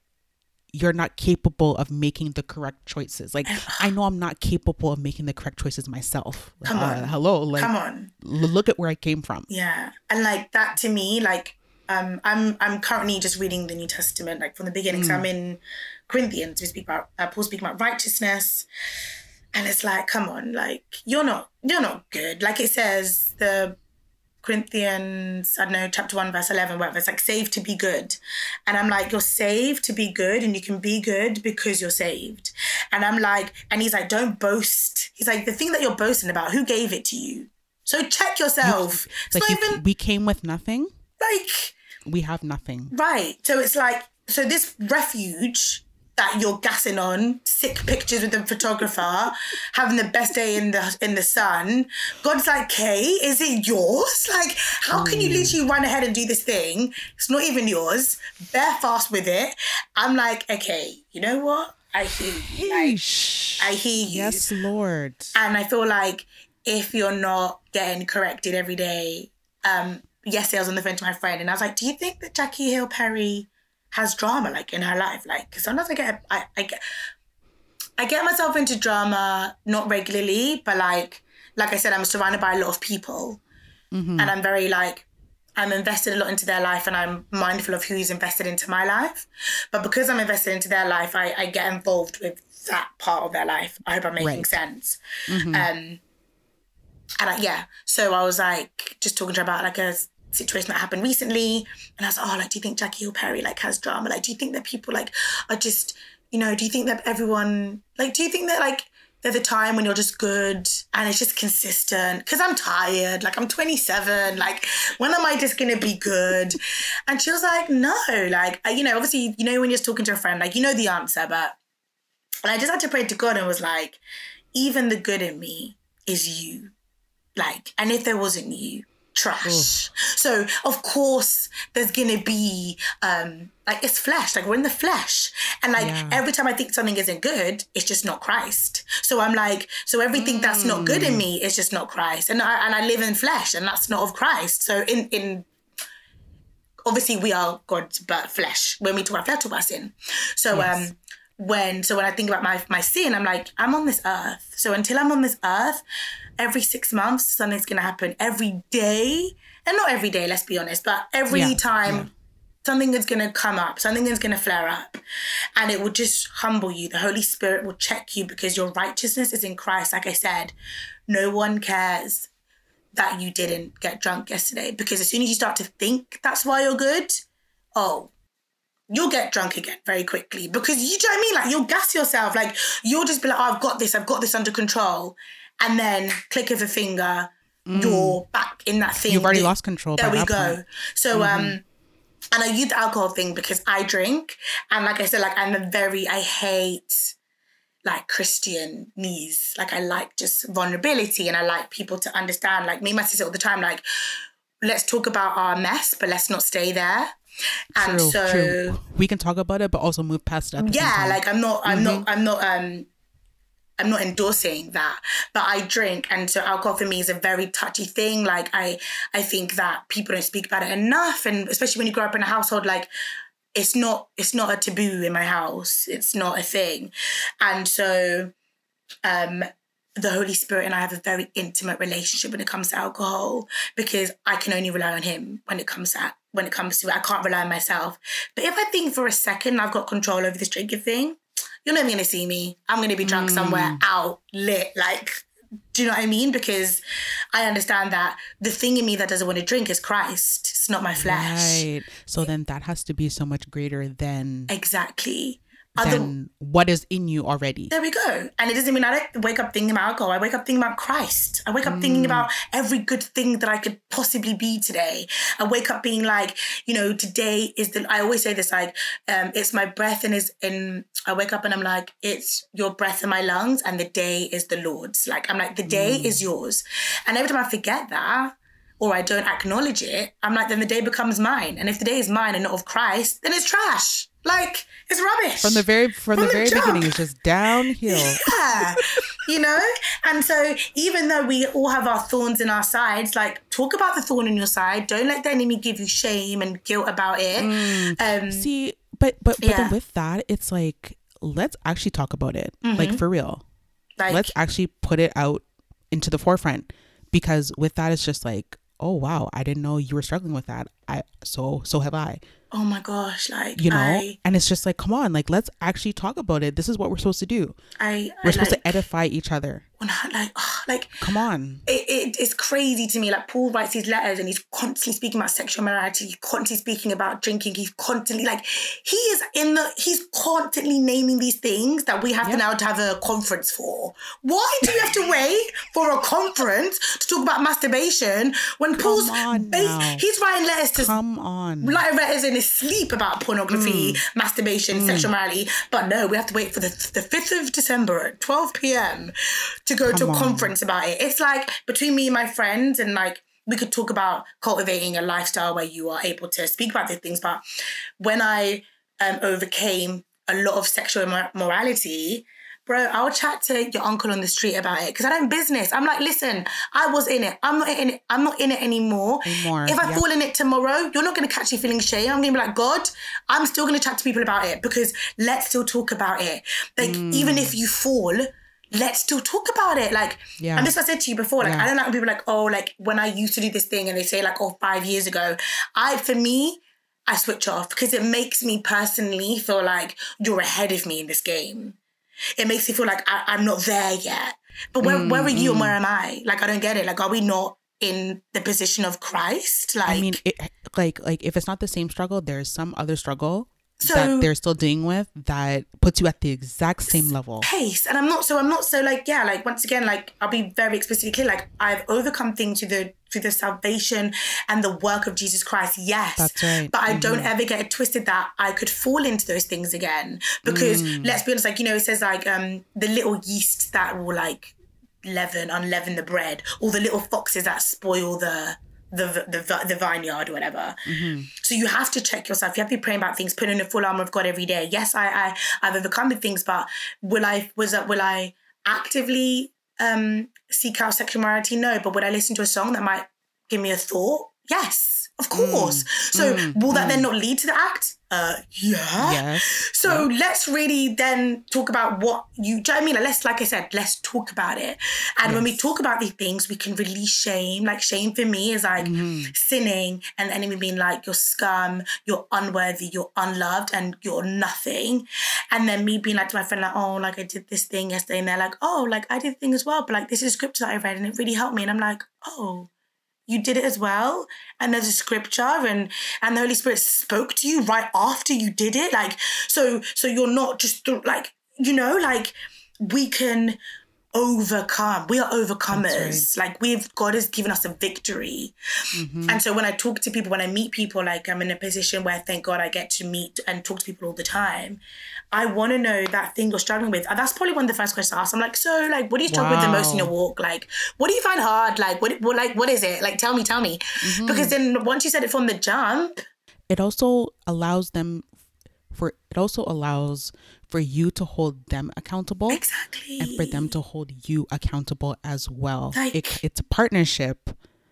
you're not capable of making the correct choices. Like I know I'm not capable of making the correct choices myself. Come uh, on. hello. Like come on. look at where I came from. Yeah. And like that to me, like um I'm I'm currently just reading the New Testament, like from the beginning. Mm. So I'm in Corinthians, we speak about uh, Paul speaking about righteousness. And it's like, come on, like you're not you're not good. Like it says the Corinthians, I don't know, chapter 1, verse 11, whatever. It's like saved to be good. And I'm like, you're saved to be good and you can be good because you're saved. And I'm like, and he's like, don't boast. He's like, the thing that you're boasting about, who gave it to you? So check yourself. You, it's like you, even, we came with nothing. Like, we have nothing. Right. So it's like, so this refuge that you're gassing on, sick pictures with the photographer, having the best day in the in the sun. God's like, Kay, is it yours? *laughs* Like, how can you mm. literally run ahead and do this thing? It's not even yours. Bear fast with it." I'm like, "Okay, you know what? I hear you. Like, I hear you. Yes, Lord. And I feel like if you're not getting corrected every day, um, yesterday I was on the phone to my friend and I was like, "Do you think that Jackie Hill Perry?" Has drama like in her life. Like because sometimes I get I, I get I get myself into drama not regularly, but like like I said, I'm surrounded by a lot of people, mm-hmm. and I'm very like I'm invested a lot into their life, and I'm mindful of who's invested into my life. But because I'm invested into their life, I, I get involved with that part of their life. I hope I'm making right. sense. Mm-hmm. Um, and I, yeah, so I was like just talking to her about like a situation that happened recently. And I was like, oh, like, do you think Jackie Hill Perry like has drama? Like, do you think that people like are just, you know, do you think that everyone like, do you think that like there's a time when you're just good and it's just consistent? Because I'm tired. Like I'm 27. Like when am I just gonna be good? *laughs* And she was like, no. Like you know, obviously, you know, when you're just talking to a friend, like you know the answer, but and I just had to pray to God and was like, even the good in me is you. Like, and if there wasn't you, trash. So of course there's gonna be um like it's flesh, like we're in the flesh. And like Yeah. every time I think something isn't good, it's just not Christ. So I'm like, so everything that's not good in me is just not Christ. And I and I live in flesh and that's not of Christ. So in in obviously we are God's but flesh. When we talk about flesh, talk about sin. So Yes. um when so when I think about my my sin, I'm like, I'm on this earth. So until I'm on this earth, every six months something's gonna happen. Every day, and not every day, let's be honest, but every Yeah, time yeah. something is gonna come up, something is gonna flare up, and it will just humble you. The Holy Spirit will check you because your righteousness is in Christ. Like I said, no one cares that you didn't get drunk yesterday because as soon as you start to think that's why you're good, oh, you'll get drunk again very quickly because you know what I mean? Like you'll gas yourself. Like you'll just be like, oh, I've got this, I've got this under control. And then click of a finger, you're back in that thing. Mm. You've already that- lost control. there we go. point. Mm-hmm. So um and I use the alcohol thing because I drink and like I said, like I'm a very I hate like Christianese. Like I like just vulnerability and I like people to understand. Like me and my sister all the time, like, let's talk about our mess, but let's not stay there. And True, so true. We can talk about it, but also move past it. At the same yeah like i'm not i'm Mm-hmm. not i'm not um i'm not endorsing that but i drink and so alcohol for me is a very touchy thing like i i think that people don't speak about it enough and especially when you grow up in a household like it's not it's not a taboo in my house it's not a thing and so um the Holy Spirit and I have a very intimate relationship when it comes to alcohol because I can only rely on him when it comes to when it comes to it. I can't rely on myself. But if I think for a second I've got control over this drinking thing, you're never gonna see me. I'm gonna be drunk somewhere mm. out lit. Like, do you know what I mean? Because I understand that the thing in me that doesn't want to drink is Christ. It's not my flesh. Right. So then that has to be so much greater than Exactly. Other, than what is in you already. There we go. And it doesn't mean I don't wake up thinking about alcohol. I wake up thinking about Christ. I wake up thinking about every good thing that I could possibly be today. I wake up being like, you know, today is the. I always say this like, um, it's my breath and is in. I wake up and I'm like, it's your breath in my lungs, and the day is the Lord's. Like I'm like, the day is yours. And every time I forget that. Or I don't acknowledge it, I'm like, then the day becomes mine. And if the day is mine and not of Christ, then it's trash. Like, it's rubbish. From the very from, the, the very jump. beginning, it's just downhill. Yeah, you know? And so, even though we all have our thorns in our sides, like, talk about the thorn in your side. Don't let the enemy give you shame and guilt about it. Um, See, but but but Yeah. then with that, it's like let's actually talk about it, like for real. like, let's actually put it out into the forefront because with that, it's just like, oh wow, I didn't know you were struggling with that. I so so have I. oh my gosh, like, You know, I, and it's just like, come on, like let's actually talk about it. This is what we're supposed to do. I, We're I supposed like, to edify each other. When I- like, oh, like, Come on. it, it, it's crazy to me. Like Paul writes these letters and he's constantly speaking about sexual morality. He's constantly speaking about drinking. He's constantly like he is in the. He's constantly naming these things that we have to now to have a conference for. Why do you have to wait for a conference to talk about masturbation when Paul's he's writing letters to Come on. writing letters in his sleep about pornography, Mm. masturbation, sexual morality. But no, we have to wait for the the fifth of December at twelve p.m. to go to a on. conference about it. It's like between me and my friends, and like we could talk about cultivating a lifestyle where you are able to speak about these things. But when I um, overcame a lot of sexual mor- morality. Bro, I'll chat to your uncle on the street about it because I don't business. I'm like, listen, I was in it. I'm not in it. I'm not in it anymore. Anymore, If I yep. fall in it tomorrow, you're not going to catch me feeling shame. I'm going to be like, God, I'm still going to chat to people about it because let's still talk about it. Like, Mm. even if you fall, let's still talk about it. Like, Yeah. and this I said to you before. Like, Yeah. I don't like when people are like, oh, like when I used to do this thing and they say like, oh, five years ago. I, for me, I switch off because it makes me personally feel like you're ahead of me in this game. It makes me feel like I, I'm not there yet. But where, mm, where are you and mm. where am I? Like, I don't get it. Like, are we not in the position of Christ? Like, I mean, it, like like if it's not the same struggle, there's some other struggle So- that they're still dealing with that puts you at the exact same level. pace and i'm not so i'm not so like yeah like once again like i'll be very explicitly clear like i've overcome things through the through the salvation and the work of jesus christ yes That's right. but i don't ever get it twisted that i could fall into those things again because let's be honest like you know it says like um the little yeast that will like leaven unleaven the bread or the little foxes that spoil the the the the vineyard or whatever. Mm-hmm. So you have to check yourself. You have to be praying about things, putting the full armor of God every day. Yes, I I I've overcome the things, but will I was that will I actively um seek out sexual morality? No, but would I listen to a song that might give me a thought? Yes, of mm. course. so mm. will that then mm. not lead to the act? Uh, yeah. Yes. So let's really then talk about what you. Do you know I mean? Like, let's, like I said, let's talk about it. And when we talk about these things, we can release shame. Like shame for me is like sinning, and the enemy being like, "You're scum, you're unworthy, you're unloved, and you're nothing." And then me being like to my friend, like, "Oh, like I did this thing yesterday," and they're like, "Oh, like I did the thing as well, but like this is scripture that I read, and it really helped me." And I'm like, "Oh." You did it as well and there's a scripture and and the holy spirit spoke to you right after you did it like so so you're not just like you know like we can overcome. We are overcomers. Like we've god has given us a victory. Mm-hmm. And so when i talk to people when i meet people like i'm in a position where thank god i get to meet and talk to people all the time. I want to know that thing you're struggling with. And that's probably one of the first questions i ask. I'm like so like what do you struggle with the most in your walk? Like what do you find hard? Like what, what like what is it? Like tell me tell me. Mm-hmm. Because then once you said it from the jump It also allows them for it also allows for you to hold them accountable exactly and for them to hold you accountable as well. Like- it, it's a partnership.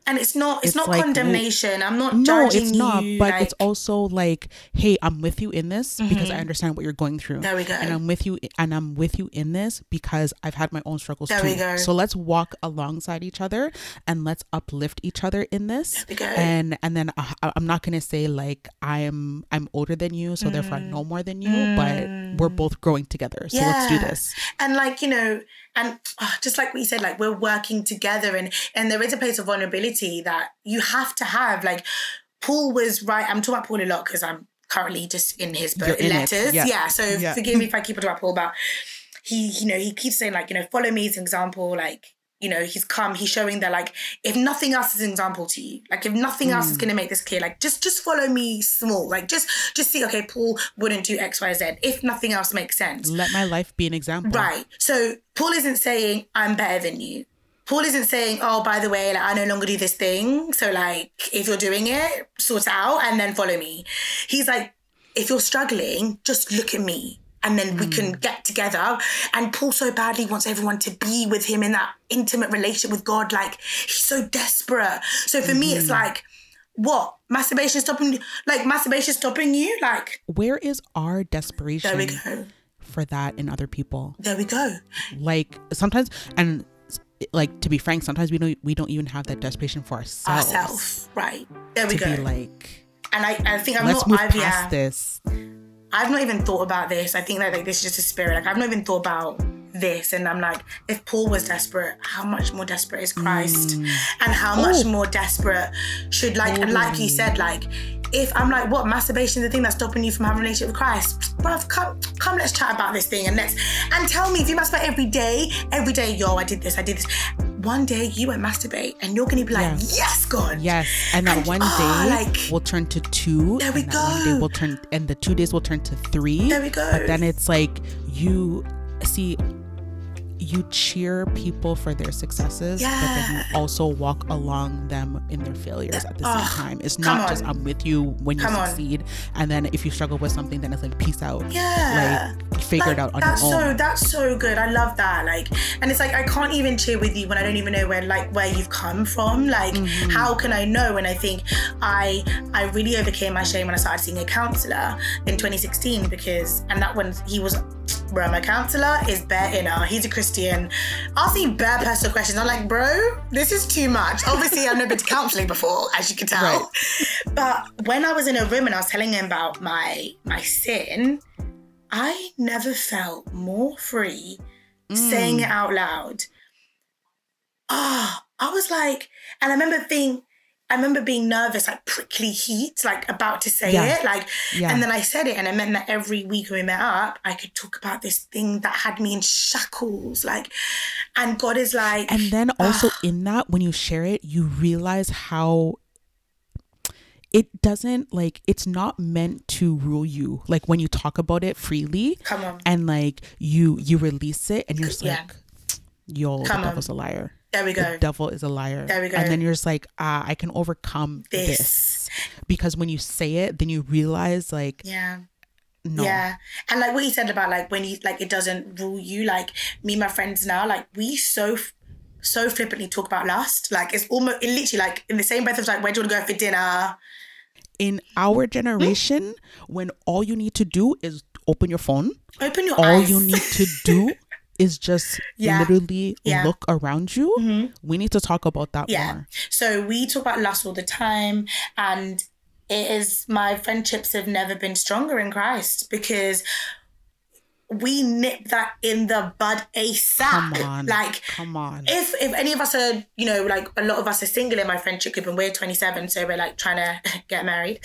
And it's not it's, It's not like, condemnation i'm not No, judging it's not. you, But it's also like, hey, I'm with you in this because I understand what you're going through. Mm-hmm. There we go. And I'm with you, and I'm with you in this because I've had my own struggles There too. we go. So let's walk alongside each other and let's uplift each other in this. we go. And and then uh, I, I'm not gonna say like I'm I'm older than you, so therefore I know more than you. But we're both growing together. So let's do Mm. This. and like you know and ah, just like we said like we're working together and and there is a place of vulnerability that you have to have like paul was right i'm talking about paul a lot because i'm currently just in his book in letters yeah. yeah so Yeah. forgive me if i keep talking about paul but he you know he keeps saying like you know follow me as an example like you know he's come he's showing that like if nothing else is an example to you like if nothing else Mm. is going to make this clear like just just follow me small like just just see okay paul wouldn't do x y z if nothing else makes sense Let my life be an example. Right. So Paul isn't saying I'm better than you. Paul isn't saying, oh, by the way, like I no longer do this thing. So like if you're doing it, sort it out and then follow me. He's like, if you're struggling, just look at me. And then we can mm. get together. And Paul so badly wants everyone to be with him in that intimate relationship with God. Like he's so desperate. So for me, it's mm-hmm. like, what? Masturbation stopping like masturbation stopping you? Like, Where is our desperation there we go. for that in other people? There we go. like sometimes and like to be frank sometimes we don't we don't even have that desperation for ourselves Ourself. Right. There we to go. be like and I, I think I'm let's not move I've, past yeah, this I've not even thought about this. I think that like this is just a spirit. Like I've not even thought about this. And I'm like, if Paul was desperate, how much more desperate is Christ? Mm. And how much more desperate should like and like you said, like if I'm like, what masturbation is the thing that's stopping you from having a relationship with Christ? Bruv, come come let's chat about this thing and let's and tell me if you masturbate every day, every day, yo, I did this, I did this. One day you won't masturbate and you're gonna be like, Yeah. yes, God. yes and that And, one oh, day like- will turn to two There we and that one day go. will turn and the two days will turn to three There we go. but then it's like you see you cheer people for their successes but then you also walk along them in their failures at the same time it's not just i'm with you when you Come on. succeed and then if you struggle with something then it's like peace out Yeah. like figure it out on your own so that's so good. I love that. Like, and it's like I can't even cheer with you when I don't even know where like where you've come from. Like, Mm-hmm. how can I know? And I think I I really overcame my shame when I started seeing a counselor in 2016 because and that one he was. Bro, my counselor is bare inner. He's a Christian. And asking bare personal questions. I'm like, bro, this is too much. Obviously, I've never been to counseling before, as you can tell. Right. But when I was in a room and I was telling him about my my sin, I never felt more free saying it out loud. Ah, I was like, and I remember being, I remember being nervous, like prickly heat, like about to say Yeah. it, like, Yeah. and then I said it, and I meant that every week we met up, I could talk about this thing that had me in shackles, like, and God is like, And then also in that, when you share it, you realize how it doesn't like it's not meant to rule you. Like when you talk about it freely come on, and like you you release it and you're just Yeah. like, yo, Come the on. devil's a liar. There we go. the devil is a liar. There we go. And then you're just like, ah, I can overcome this. This. Because when you say it, then you realize like, Yeah. no. Yeah. And like what you said about like when you like it doesn't rule you, like me and my friends now, like we so so flippantly talk about lust. Like it's almost it literally like in the same breath of like where do you want to go for dinner? In our generation, when all you need to do is open your phone, Open your all eyes. you need to do *laughs* is just Yeah. literally Yeah. Mm-hmm. look around you. We need to talk about that Yeah. more. So we talk about lust all the time and it is my friendships have never been stronger in Christ because we nip that in the bud ASAP. Come on. Like Come on. if if any of us are you know like a lot of us are single in my friendship group and we're 27 so we're like trying to *laughs* get married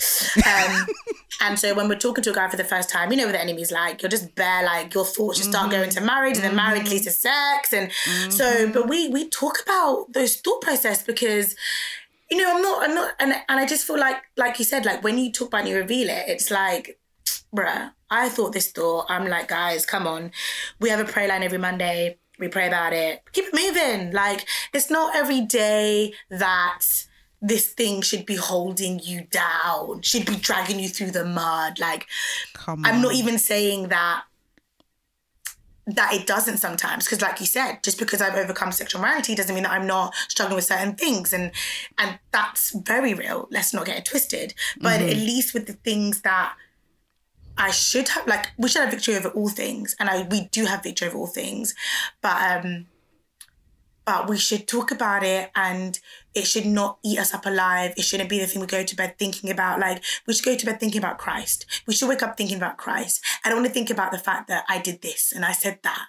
um *laughs* and so when we're talking to a guy for the first time you know what the enemy's like you're just bare like your thoughts just start going to mm-hmm. marriage and then marriage leads to mm-hmm. sex and so mm-hmm. but we we talk about those thought process because you know i'm not i'm not and, and i just feel like like you said like when you talk about and you reveal it it's like bruh, I thought this thought. I'm like, guys, come on. We have a prayer line every Monday. We pray about it. Keep it moving. Like, it's not every day that this thing should be holding you down, should be dragging you through the mud. Like. I'm not even saying that that it doesn't sometimes because like you said just because i've overcome sexual morality doesn't mean that i'm not struggling with certain things and and that's very real let's not get it twisted but mm-hmm. at least with the things that i should have like we should have victory over all things and i we do have victory over all things but um but we should talk about it and it should not eat us up alive. It shouldn't be the thing we go to bed thinking about. Like, we should go to bed thinking about Christ. We should wake up thinking about Christ. I don't want to think about the fact that I did this and I said that.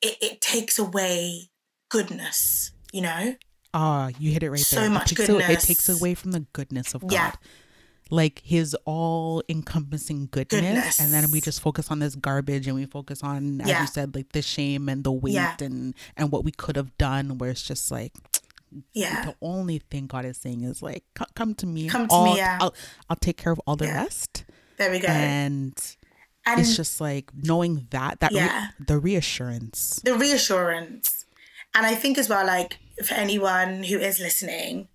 It, it takes away goodness, you know? Ah, you hit it right So there. So much it a- it takes away from the goodness of God. Yeah. Like his all encompassing goodness, Goodness. And then we just focus on this garbage and we focus on, as Yeah. you said, like the shame and the weight Yeah. and and what we could have done where it's just like Yeah. the only thing God is saying is like, come to me. Come to all, me, yeah. I'll, I'll take care of all the Yeah. rest. There we go. And and it's just like knowing that, that re- Yeah. the reassurance. the reassurance. And I think as well, like for anyone who is listening,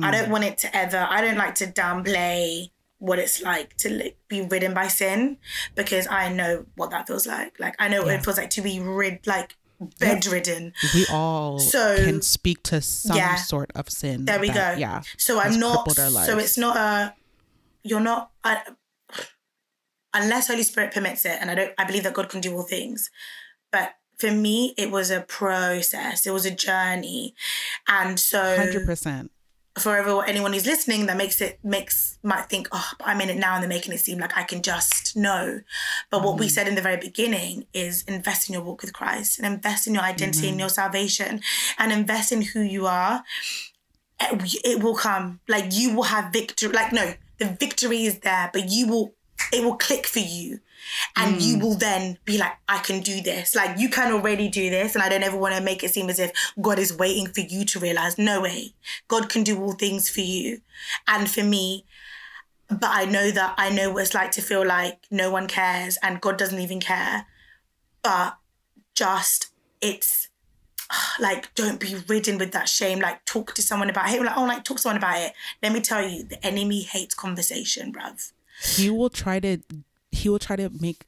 I don't mm. want it to ever, I don't like to downplay what it's like to like, be ridden by sin because I know what that feels like. Like, I know what it feels like to be rid, like bedridden. We all So- can speak to some Yeah. sort of sin. There we that- go. Yeah. So I'm not, so it's not a, you're not, I, unless Holy Spirit permits it, and I don't, I believe that God can do all things. But for me, it was a process. It was a journey, and so Hundred percent. For everyone, anyone who's listening, that makes it makes might think, oh, but I'm in it now, and they're making it seem like I can just know. But what we mm. said in the very beginning is invest in your walk with Christ, and invest in your identity and your salvation, and invest in who you are. It, it will come. Like you will have victory. Like no, the victory is there, but you will. It will click for you. And you mm. will then be like, I can do this. Like, you can already do this. And I don't ever want to make it seem as if God is waiting for you to realize, no way. God can do all things for you and for me. But I know that I know what it's like to feel like no one cares and God doesn't even care. But just, it's *sighs* like, don't be ridden with that shame. Like, talk to someone about it. Like, oh, like, talk to someone about it. Let me tell you, the enemy hates conversation, bruv. He will try to. He will try to make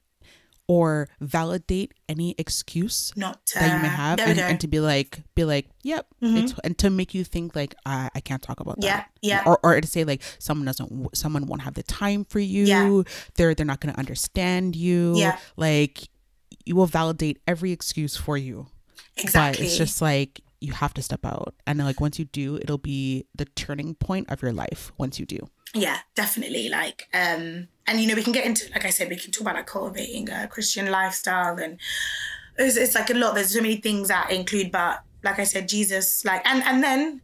or validate any excuse Not to, that you may have, and. Mm-hmm. and to be like, be like, yep, it's, and to make you think like, I, I can't talk about that. Yeah, yeah. Or, or to say like, someone doesn't, someone won't have the time for you. Yeah. They're they're not going to understand you. Yeah. Like, you will validate every excuse for you. exactly. But it's just like you have to step out, and like once you do, it'll be the turning point of your life. Once you do. yeah definitely like um and you know we can get into like i said we can talk about like cultivating a christian lifestyle and it's, it's like a lot there's so many things that include but like i said jesus like and and then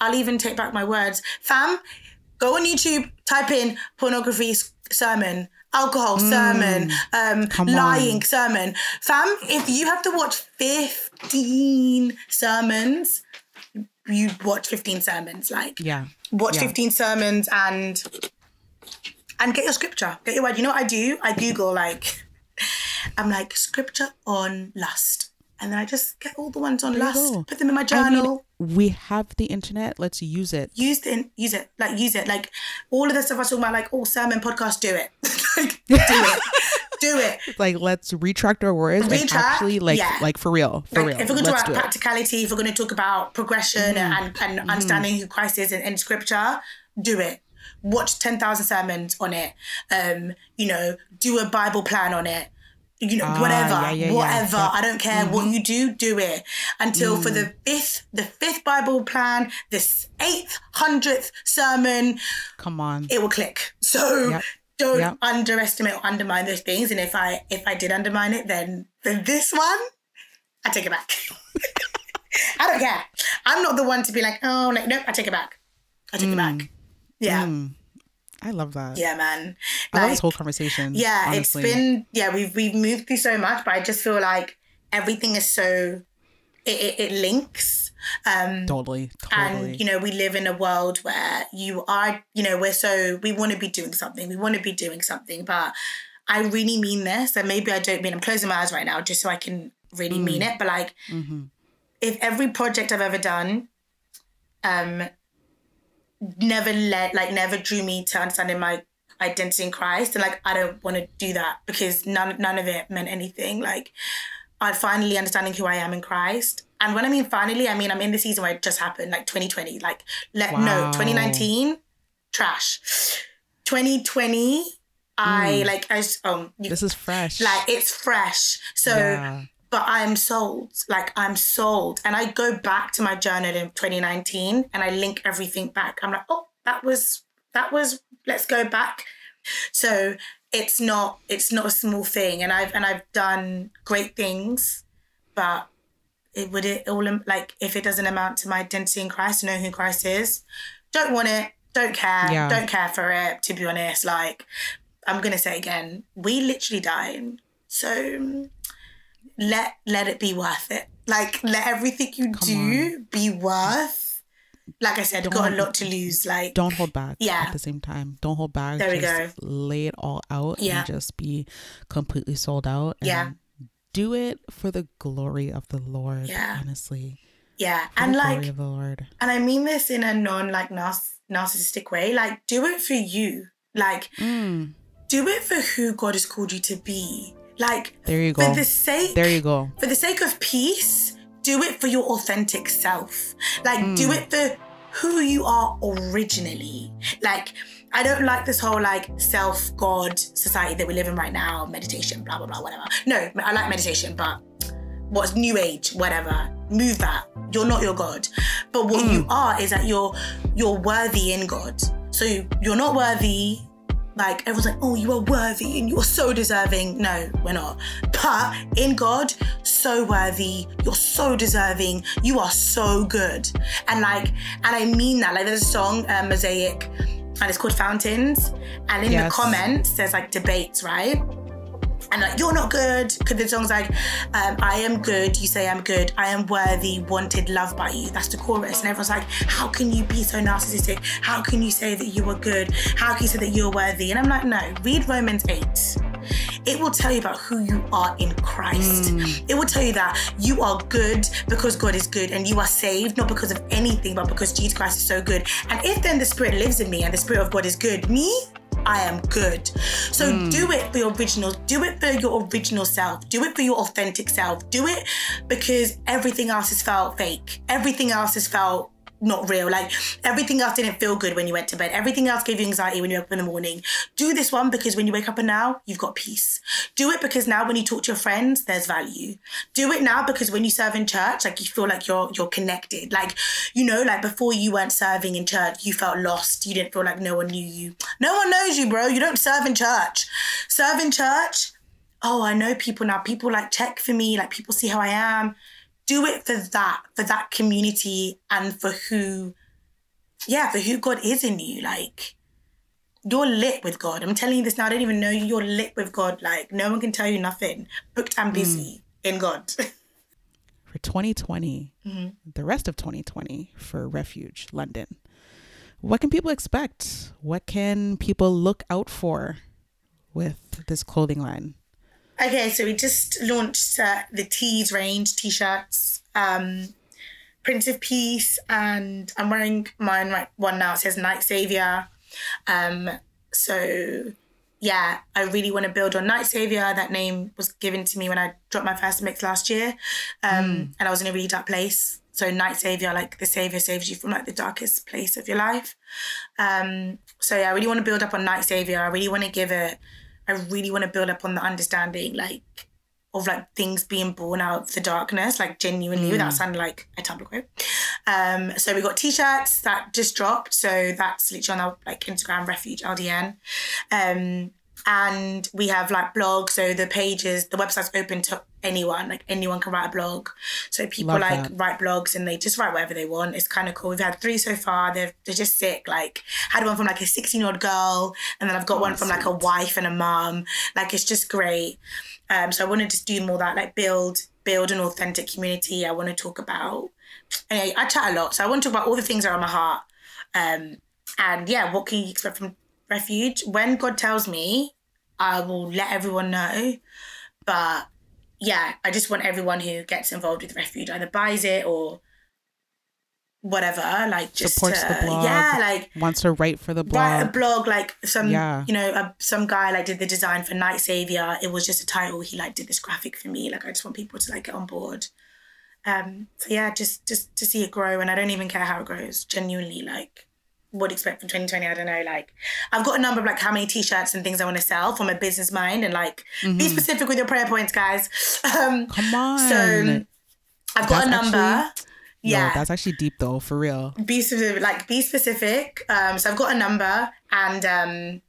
i'll even take back my words fam go on youtube type in pornography sermon alcohol sermon um Mm. come on. lying sermon fam if you have to watch 15 sermons you watch 15 sermons like Yeah. watch Yeah. 15 sermons and and get your scripture get your word you know what i do i google like i'm like scripture on lust And then I just get all the ones on lust, put them in my I journal. mean, we have the internet. Let's use it. use it, use it, like use it, like all of the stuff I was talking about, like all sermon podcast, do it, *laughs* like do it, do it. *laughs* Like, let's retract our words Retract, actually, like, yeah. like for real, for Like, real. if we're going to let's talk about it. practicality, if we're going to talk about progression mm-hmm. and, and mm-hmm. understanding who Christ is in, in scripture, do it. Watch 10,000 sermons on it. Um, you know, do a Bible plan on it. You know, Ah, whatever, yeah, yeah, yeah. whatever. Yep. I don't care what you do, do it until for the fifth, the fifth Bible plan, this eighth, hundredth sermon, Come on. it will click. So Yep. don't Yep. underestimate or undermine those things. And if I if I did undermine it, then then this one, I take it back. *laughs* I don't care. I'm not the one to be like, oh like nope, I take it back. I take it back. Yeah. Mm. I love that. Yeah, man. I love this whole conversation. yeah, honestly. it's been yeah, we've we've moved through so much, but I just feel like everything is so it, it, it links. Um totally, totally. and you know we live in a world where you are you know we're so we want to be doing something we want to be doing something but i really mean this and maybe i don't mean i'm closing my eyes right now just so i can really mean it but like hmm if every project i've ever done um never let like never drew me to understanding my identity in christ. And like i don't want to do that because none none of it meant anything. Like i'm finally understanding who i am in christ. And when i mean finally i mean i'm in the season where it just happened like 2020 like let no 2019 trash. 2020 i like i um you- This is fresh. like it's fresh. So yeah. But I'm sold. Like I'm sold. And I go back to my journal in 2019 and I link everything back. I'm like, oh, that was that was let's go back. So it's not it's not a small thing. And I've and I've done great things, but it would it all like if it doesn't amount to my identity in Christ, know who Christ is, don't want it, don't care, Yeah. don't care for it, to be honest. Like I'm gonna say again, we literally died. So let let it be worth it. Like let everything you Come do be worth. Like I said, I've got a lot to lose. Like Don't hold back. Yeah. At the same time, don't hold back. There we just Lay it all out. Yeah. And just be completely sold out. And Yeah. Do it for the glory of the Lord. Yeah. Honestly. yeah, For and the like, glory of the Lord. and I mean this in a non like narciss- narcissistic way. Like, do it for you. Like, Mm, do it for who God has called you to be. Like, there you go. for the sake There you go. for the sake of peace, do it for your authentic self. Like, Hmm. do it for who you are originally. Like, I don't like this whole like self God society that we live in right now, meditation, blah, blah, blah, whatever. No, I like meditation, but what's new age, whatever. Move that. You're not your God. But what you are is that you're you're worthy in God. So you're not worthy like everyone's like, oh, you are worthy and you're so deserving. No, we're not. But in God, so worthy. You're so deserving. You are so good. And like, and I mean that. Like, there's a song, uh, Mosaic, and it's called Fountains. And in Yes. the comments, there's like debates, right? And like you're not good because the song's like um, i am good you say i'm good i am worthy wanted love by you. That's the chorus. And everyone's like how can you be so narcissistic? How can you say that you are good? How can you say that you're worthy? And i'm like no read romans 8 it will tell you about who you are in Christ. It will tell you that you are good because God is good and you are saved not because of anything but because Jesus Christ is so good. And if then the Spirit lives in me and the Spirit of God is good, me, I am good. So hmm. do it for your original, do it for your original self, do it for your authentic self, do it because everything else has felt fake. Everything else has felt not real. Like everything else didn't feel good when you went to bed. Everything else gave you anxiety when you woke up in the morning. Do this one because when you wake up and now, you've got peace. Do it because now when you talk to your friends, there's value. Do it now because when you serve in church, like you feel like you're you're connected. Like, you know, like before you weren't serving in church, you felt lost. You didn't feel like no one knew you. No one knows you, bro. You don't serve in church. Serve in church. Oh, I know people now. People like check for me, like people see how I am do it for that, for that community and for who, yeah, for who God is in you. Like, you're lit with God. I'm telling you this now. I don't even know you. You're lit with God. Like, no one can tell you nothing. Booked and busy in God. *laughs* For 2020, Mm-hmm. the rest of 2020 for Refuge London. What can people expect? What can people look out for with this clothing line? Okay, so we just launched uh, the tees range, t-shirts, um, Prince of Peace, and I'm wearing mine right one now. It says Night Savior. Um, so yeah, I really want to build on Night Savior. That name was given to me when I dropped my first mix last year, um, mm. and I was in a really dark place. So Night Savior, like the Savior saves you from like the darkest place of your life. Um, so yeah, I really want to build up on Night Savior. I really want to give it. I really want to build up on the understanding, like of like things being born out of the darkness, like genuinely, mm. without sounding like a Tumblr quote. Um, so we got t-shirts that just dropped. So that's literally on our like Instagram, Refuge LDN. Um, and we have like blogs. So the pages, the website's open to anyone. Like anyone can write a blog. So people Love like that. write blogs and they just write whatever they want. It's kind of cool. We've had three so far. They're they're just sick. Like had one from like a sixteen year old girl, and then I've got oh, one from sweet. like a wife and a mom Like it's just great. Um, so I want to just do more that, like build build an authentic community. I want to talk about. Anyway, I chat a lot, so I want to talk about all the things that are on my heart. Um, and yeah, what can you expect from refuge? When God tells me, I will let everyone know. But yeah, I just want everyone who gets involved with refuge either buys it or whatever, like just supports to, the blog. Yeah, like wants to write for the blog. Write a blog, like some, yeah. you know, some guy like did the design for Night Savior. It was just a title. He like did this graphic for me. Like I just want people to like get on board. Um, so yeah, just just to see it grow, and I don't even care how it grows. Genuinely, like would expect from 2020 i don't know like i've got a number of like how many t-shirts and things i want to sell from a business mind and like mm-hmm. be specific with your prayer points guys *laughs* um come on so i've got that's a number actually, yeah no, that's actually deep though for real be specific like be specific um so i've got a number and um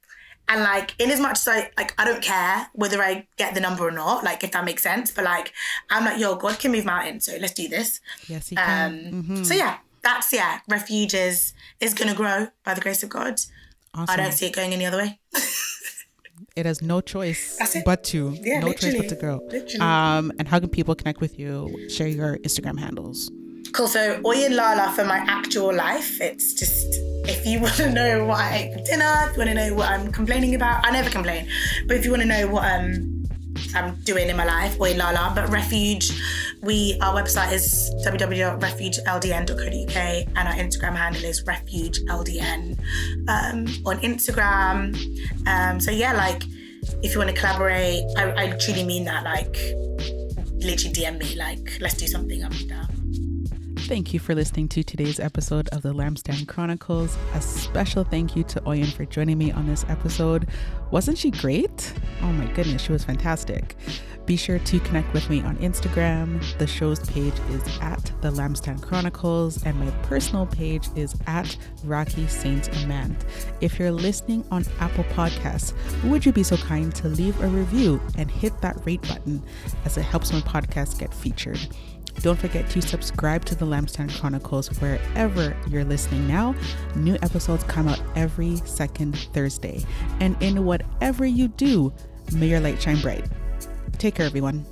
and like in as much as I like I don't care whether I get the number or not, like if that makes sense. But like I'm like, yo, God can move mountains, so let's do this. Yes, he can. Um, mm-hmm. so yeah, that's yeah, refuge is is gonna grow by the grace of God. Awesome. I don't see it going any other way. it has no choice but to yeah, no choice but to grow. Literally. Um, and how can people connect with you? Share your Instagram handles. Cool. So Oyin Lala for my actual life. It's just if you want to know what I ate for dinner, if you want to know what I'm complaining about, I never complain. But if you want to know what um I'm doing in my life, Oyin Lala. But Refuge, we our website is www.refugeldn.co.uk and our Instagram handle is refugeldn um, on Instagram. Um, so yeah, like if you want to collaborate, I, I truly mean that. Like literally DM me, like let's do something. I'm down. Thank you for listening to today's episode of the Lampstand Chronicles. A special thank you to Oyin for joining me on this episode. Wasn't she great? Oh my goodness, she was fantastic. Be sure to connect with me on Instagram. The show's page is at the Lampstand Chronicles, and my personal page is at Rocky Saint Amand. If you're listening on Apple Podcasts, would you be so kind to leave a review and hit that rate button as it helps my podcast get featured? Don't forget to subscribe to the Lampstand Chronicles wherever you're listening now. New episodes come out every second Thursday. And in whatever you do, may your light shine bright. Take care, everyone.